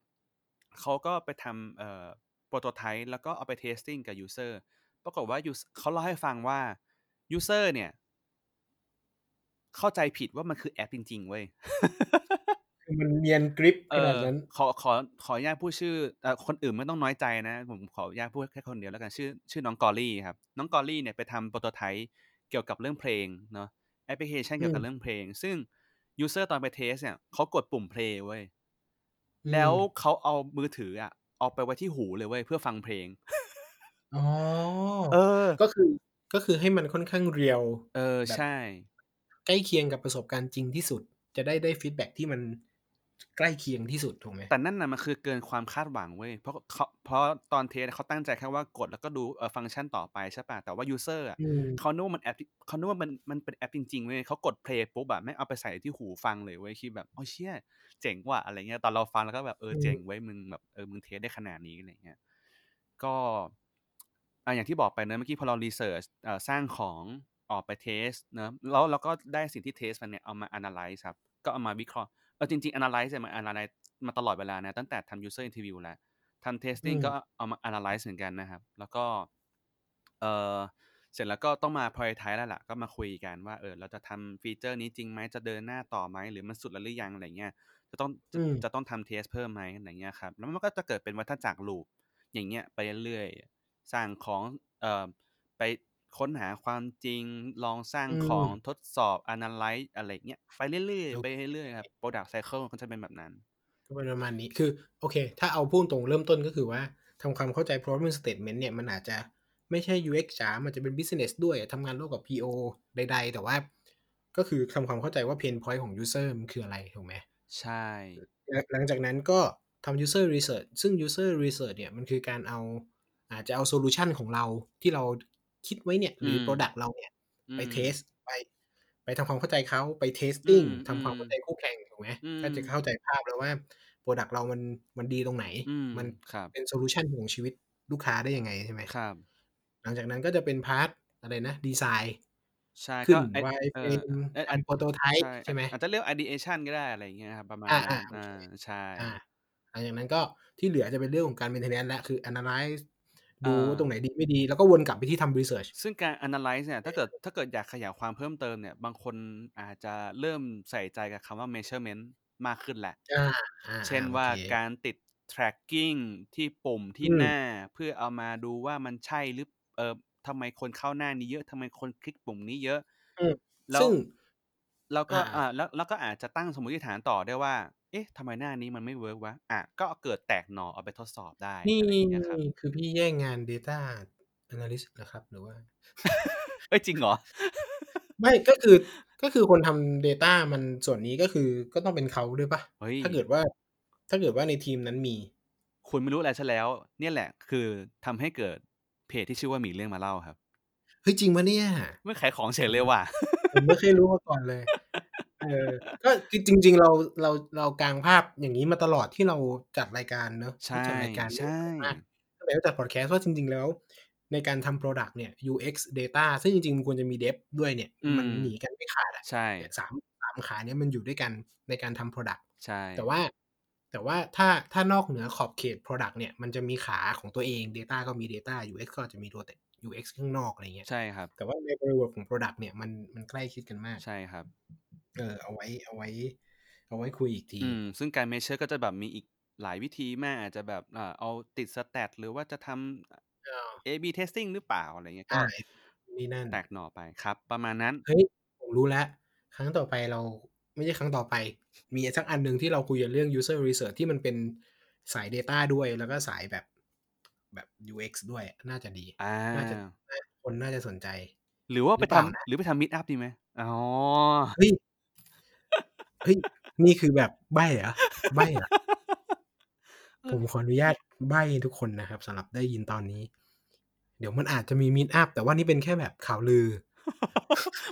เขาก็ไปทำเอ่อ prototype แล้วก็เอาไป testing กับ user ปรากฏว่า user เขาเล่าให้ฟังว่า user เนี่ย เข้าใจผิดว่ามันคือแอปจริง ๆ เว้ยคือมันเนียนกริปเอขนาดอนั้นขอขอขออนุญาตพูดชื่อเอ่อคนอื่นไม่ต้องน้อยใจนะ ผมขออนุญาตพูดแค่คนเดียวแล้วกันชื่อ ชื่อน้องกอรี่ครับ น้องกอรี่เนี่ยไปทำ prototype เกี่ยวกับเรื่องเพลงเนาะแอปพลิเคชันเกี่ยวกับอืมเรื่องเพลง ซึ่งuser ตอนไป test เนี่ยเขากดปุ่มเพลงเว้ยอืมแล้วเขาเอามือถืออะ เอาไปไว้ที่หูเลยเว้ยเพื่อฟังเพลงอ๋อเออ ก็คือก็คือให้มันค่อนข้าง real เออแบบใช่ ใกล้เคียงกับประสบการณ์จริงที่สุด จะได้ได้ feedback ที่มันใกล้เคียงที่สุดถูกไหมแต่นั่นน่ะมันคือเกินความคาดหวังเว้ยเพราะเขาเพราะตอน test เขาตั้งใจแค่ว่ากดแล้วก็ดูเออฟังก์ชันต่อไปใช่ป่ะแต่ว่า user อะอืมเขานึกว่ามันแอปเขานึกว่ามันมันเป็นแอปจริงๆเว้ยเขากด play ปุ๊บแบบไม่งเอาไปใส่ที่หูฟังเลยเว้ยคิดแบบโอ้เชี่ย เจ๋งว่ะอะไรเงี้ยตอนเราฟังแล้วก็แบบเอออืมเจ๋งเว้ยมึงแบบเออมึง test ได้ขนาดนี้อะไรเงี้ยก็อะอย่างที่บอกไปเนอะเมื่อกี้พอเรา research เอ่อสร้างของออกไป test เนอะแล้วเราก็ได้สิ่งที่ test มันเนี่ยเอามา analyze ครับก็เอามาวิเคราะห์เออจริงๆ analyze เนี่ยมัน analyze มาตลอดเวลานะตั้งแต่ทำ user interview แล้วทำ testing อืมก็เอามา analyze เหมือนกันนะครับ แล้วก็เออเสร็จแล้วก็ต้องมา prioritize แล้วล่ะ ก็มาคุยกันว่าเออเราจะทำฟีเจอร์นี้จริงไหมจะเดินหน้าต่อไหมหรือมันสุดแล้วหรือยังอะไรเงี้ย จะต้องจะอืมจะต้องทำเทสเพิ่มไหมอะไรเงี้ยครับ แล้วมันก็จะเกิดเป็นวัฏจักรลูปอย่างเงี้ยไปเรื่อยๆสร้างของเอ่อไปค้นหาความจริงลองสร้างอืมของทดสอบ analyze อะไรเงี้ยไปเรื่อยโอๆเคไปเรื่อยๆครับ product cycle ก็จะเป็นแบบนั้นก็เป็นประมาณนี้คือ โอเค ถ้าเอาพูดตรงเริ่มต้นก็คือว่าทำความเข้าใจ problem statement เนี่ยมันอาจจะไม่ใช่ UX จ๋ามันจะเป็น business ด้วยทำงานร่วมกับ PO ใด ๆ แต่ว่า ก็คือทำความเข้าใจว่า pain point ของ user มันคืออะไรถูกไหม ใช่ หลังจากนั้นก็ทำ user research ซึ่ง user research เนี่ยมันคือการเอาอาจจะเอา solution ของเราที่เราคิดไว้เนี่ย หรือม product เราเนี่ยอืมไปเทสไป ไปทำความเข้าใจเขาไป testing อืมทำความอืมเข้าใจคู่แข่งถูกไหมอืมก็จะเข้าใจภาพแล้วว่า product เรามันมันดีตรงไหนอืมมันครับเป็นโซลูชันของชีวิตลูกค้าได้ยังไงใช่ไหมครับ หลังจากนั้นก็จะเป็นพาร์ทอะไรนะดีไซน์ ใช่ขึ้นก็ไอ้วายเอเป็อนเอ่ออันโปรโตไทป์ใช่ไหมอาจจะเรียก ideation ก็ได้อะไรอย่างเงี้ยครับประมาณอ่านั้นอ่าโออ่าเคใช่อ่าหลังจากนั้นก็ที่เหลือจะเป็นเรื่องของการ maintenance และคือ analyze ดูอ่าว่าตรงไหนดีไม่ดี แล้วก็วนกลับไปที่ทำ research ซึ่งการ analyze เนี่ยถ้าเกิดถ้าเกิดอยากขยายความเพิ่มเติมเนี่ยบางคนอาจจะเริ่มใส่ใจกับคำว่า measurement มากขึ้นแหละอ่าอ่าเช่นโอว่าเคการติด tracking ที่ปุ่มที่อืมหน้า เพื่อเอามาดูว่ามันใช่หรือเออ ทำไมคนเข้าหน้านี้เยอะทำไมคนคลิกปุ่มนี้เยอะอืมแล้วซึ่งแล้วก็อ่าอ่าแล้วแล้วก็อาจจะตั้งสมมติฐานต่อได้ว่า เอ๊ะทำไมหน้านี้มันไม่เวิร์กวะอะก็เกิดแตกหน่อเอาไปทดสอบได้นี่อะไรอย่างเงี้ยครับคือพี่แย่งงาน data analyst นะครับ หรือว่าเอ้ยจริงเหรอ ไม่ก็คือก็คือคนทำ data มันส่วนนี้ก็คือก็ต้องเป็นเขาด้วยปะเฮ้ยถ้าเกิดว่า ถ้าเกิดว่าในทีมนั้นมี คุณไม่รู้อะไรซะแล้ว เนี่ยแหละ คือทำให้เกิด เพจที่ชื่อว่ามีเรื่องมาเล่าครับเฮ้ยจริงปะเนี่ยไม่ขายของเฉยเลยว่ะผมไม่เคยรู้มาก่อนเลยเออก็คือจริง ๆ เราเราเรากางภาพอย่างนี้มาตลอดที่เราจัดรายการเนอะใช่ที่จัดรายการใช่มากตั้งแต่เราจัดพอดแคสต์ว่าจริง ๆ แล้ว ในการทำ product เนี่ย UX data ซึ่งจริงๆมันควรจะมี dev ด้วยเนี่ยอืมมันหนีกันไม่ขาดอะใช่เนี่ยสามสามขาเนี่ยมันอยู่ด้วยกันในการทำ product ใช่แต่ว่า แต่ว่าถ้าถ้านอกเหนือขอบเขต product เนี่ยมันจะมีขาของตัวเอง data ก็มี data UX ก็จะมีตัวแต่ UX ข้างนอกอะไรเงี้ยใช่ครับ แต่ว่าในบริบทของ product เนี่ยมันมันใกล้ชิดกันมากใช่ครับเออเอาไว้เอาไว้ เอาไว้คุยอีกทีอืมซึ่งการเมเชอร์ก็จะแบบมีอีกหลายวิธีมากอาจจะแบบอ่าเอาติดสแตทหรือว่าจะทเออำ A/B testing หรือเปล่าอะไรเงี้ยก็อ่านี่นั่นแตกหน่อไปครับ ประมาณนั้นเฮ้ยผมรู้แล้วครั้งต่อไปเรา ไม่ใช่ครั้งต่อไป มีสักอันหนึ่งที่เราคุยกันเรื่อง user research ที่มันเป็นสาย data ด้วย แล้วก็สายแบบแบบ UX ด้วยน่าจะดีอ่าน่าจะคนน่าจะสนใจ หรือว่าหไปรือเปทำล่านะหรือไปทำ Meet up ดีไหม?อ๋อเฮ้ยเฮ้ยนี่คือแบบใบ้เหรอใบ้เหรอ?เอผมอขออนุญาตใบ้ให้ทุกคนนะครับสำหรับได้ยินตอนนี้ เดี๋ยวมันอาจจะมี Meet up แต่ว่านี่เป็นแค่แบบข่าวลือ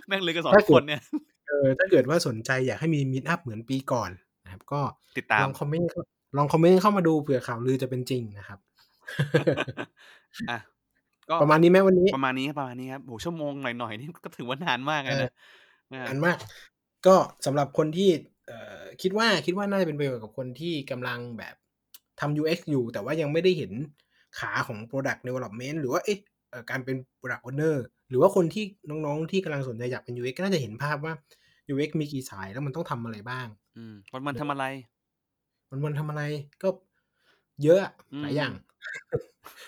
แม่งลือกัน2ถ้าเกคิดนเนี่ยเออถ้าเกิดว่าสนใจอยากให้มี Meet up เหมือนปีก่อนนะครับ ก็ติดตามลองคอมเมนต์เข้าลองคอมเมนต์เข้ามาดูเผื่อข่าวลือจะเป็นจริงนะครับอะก็ประมาณนี้ไหมวันนี้?ประมาณนี้ประมาณนี้ครับโอ้โฮชั่วโมงหน่อยๆนี่ก็ถือว่านานมากเอเลยอนะนะครันาบนมาก ก็สำหรับคนที่เอ่อคิดว่าคิดว่าน่าจะเป็นประโยชน์กับคนที่กำลังแบบทำ UX อยู่ แต่ว่ายังไม่ได้เห็นขาของ Product Development หรือว่าเอ๊ะเอ่อการเป็น Product Owner หรือว่าคนที่น้องๆที่กำลังสนใจอยากเป็น UX ก็น่าจะเห็นภาพว่า UX มีกี่สายแล้วมันต้องทำอะไรบ้าง อืมวันเอๆทำออะไร?วันๆทำอะไรก็เยอะอะอืหลายอย่างม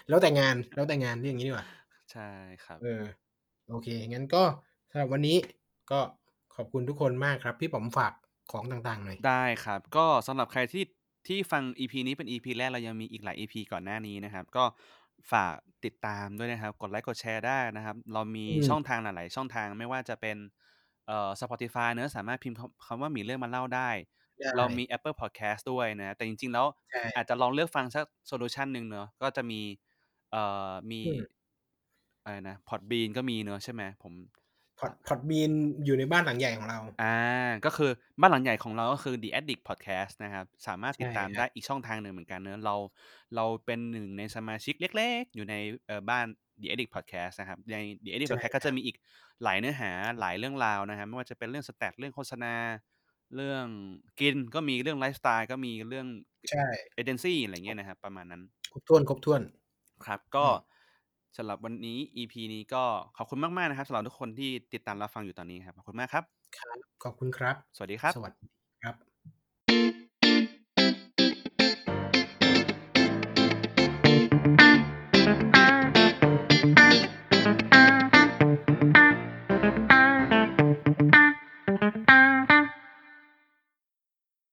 แล้วแต่งานแล้วแต่งานเรียกอย่างงี้ดีกว่าใช่ครับ เออ โอเค งั้นก็สำหรับวันนี้ก็ขอบคุณทุกคนมากครับ พี่ป๋อมฝากของต่างๆหน่อย ได้ครับ ก็สำหรับใครที่ที่ฟัง EP นี้เป็น EP แรกเรายังมีอีกหลาย EP ก่อนหน้านี้นะครับ ก็ฝากติดตามด้วยนะครับ กดไลก์กดแชร์ได้นะครับ เรามีอืมช่องทางหลายๆช่องทางไม่ว่าจะเป็น เอ่อ Spotify เนาะสามารถพิมพ์คำคำว่าหมีเรื่องมาเล่าได้ได้ เรามี Apple Podcast ด้วยนะ แต่จริง ๆ แล้วใช่อาจจะลองเลือกฟังสักโซลูชันหนึ่งเนาะก็จะมี เอ่อ มีอืมอะไรนะ Podbean ก็มีเนาะใช่ไหม?ผม Pod Podbean อยู่ในบ้านหลังใหญ่ของเราอาก็คือบ้านหลังใหญ่ของเราก็คือ The Addict Podcast นะครับ สามารถใชติด่ตามคไดร้อีกช่องทางหนึ่งเหมือนกันเนาะเราเราเป็นหนึ่งในสมาชิกเล็ก ๆ อยู่ในเอ่อบ้าน The Addict Podcast นะครับ ใน The Addict ใช่ Podcast ก็ครจะับมีอีกหลายเนื้อหาหลายเรื่องราวนะครับ ไม่ว่าจะเป็นเรื่อง Stats เรื่องโฆษณา เรื่องกินก็มีเรื่องไลฟ์สไตล์ก็มีเรื่องใช่เอเจนซีอะไรอย่างเงี้ยนะครับ ประมาณนั้น ครบถ้วนครบถ้วน ครับอืก็ม สำหรับวันนี้ EP นี้ก็ขอบคุณมาก ๆ นะครับสำหรับทุกคนที่ติดตามรับฟังอยู่ตอนนี้ครับ ขอบคุณมากครับ ครับ ขอบคุณครับ สวัสดีครับ สวัสดี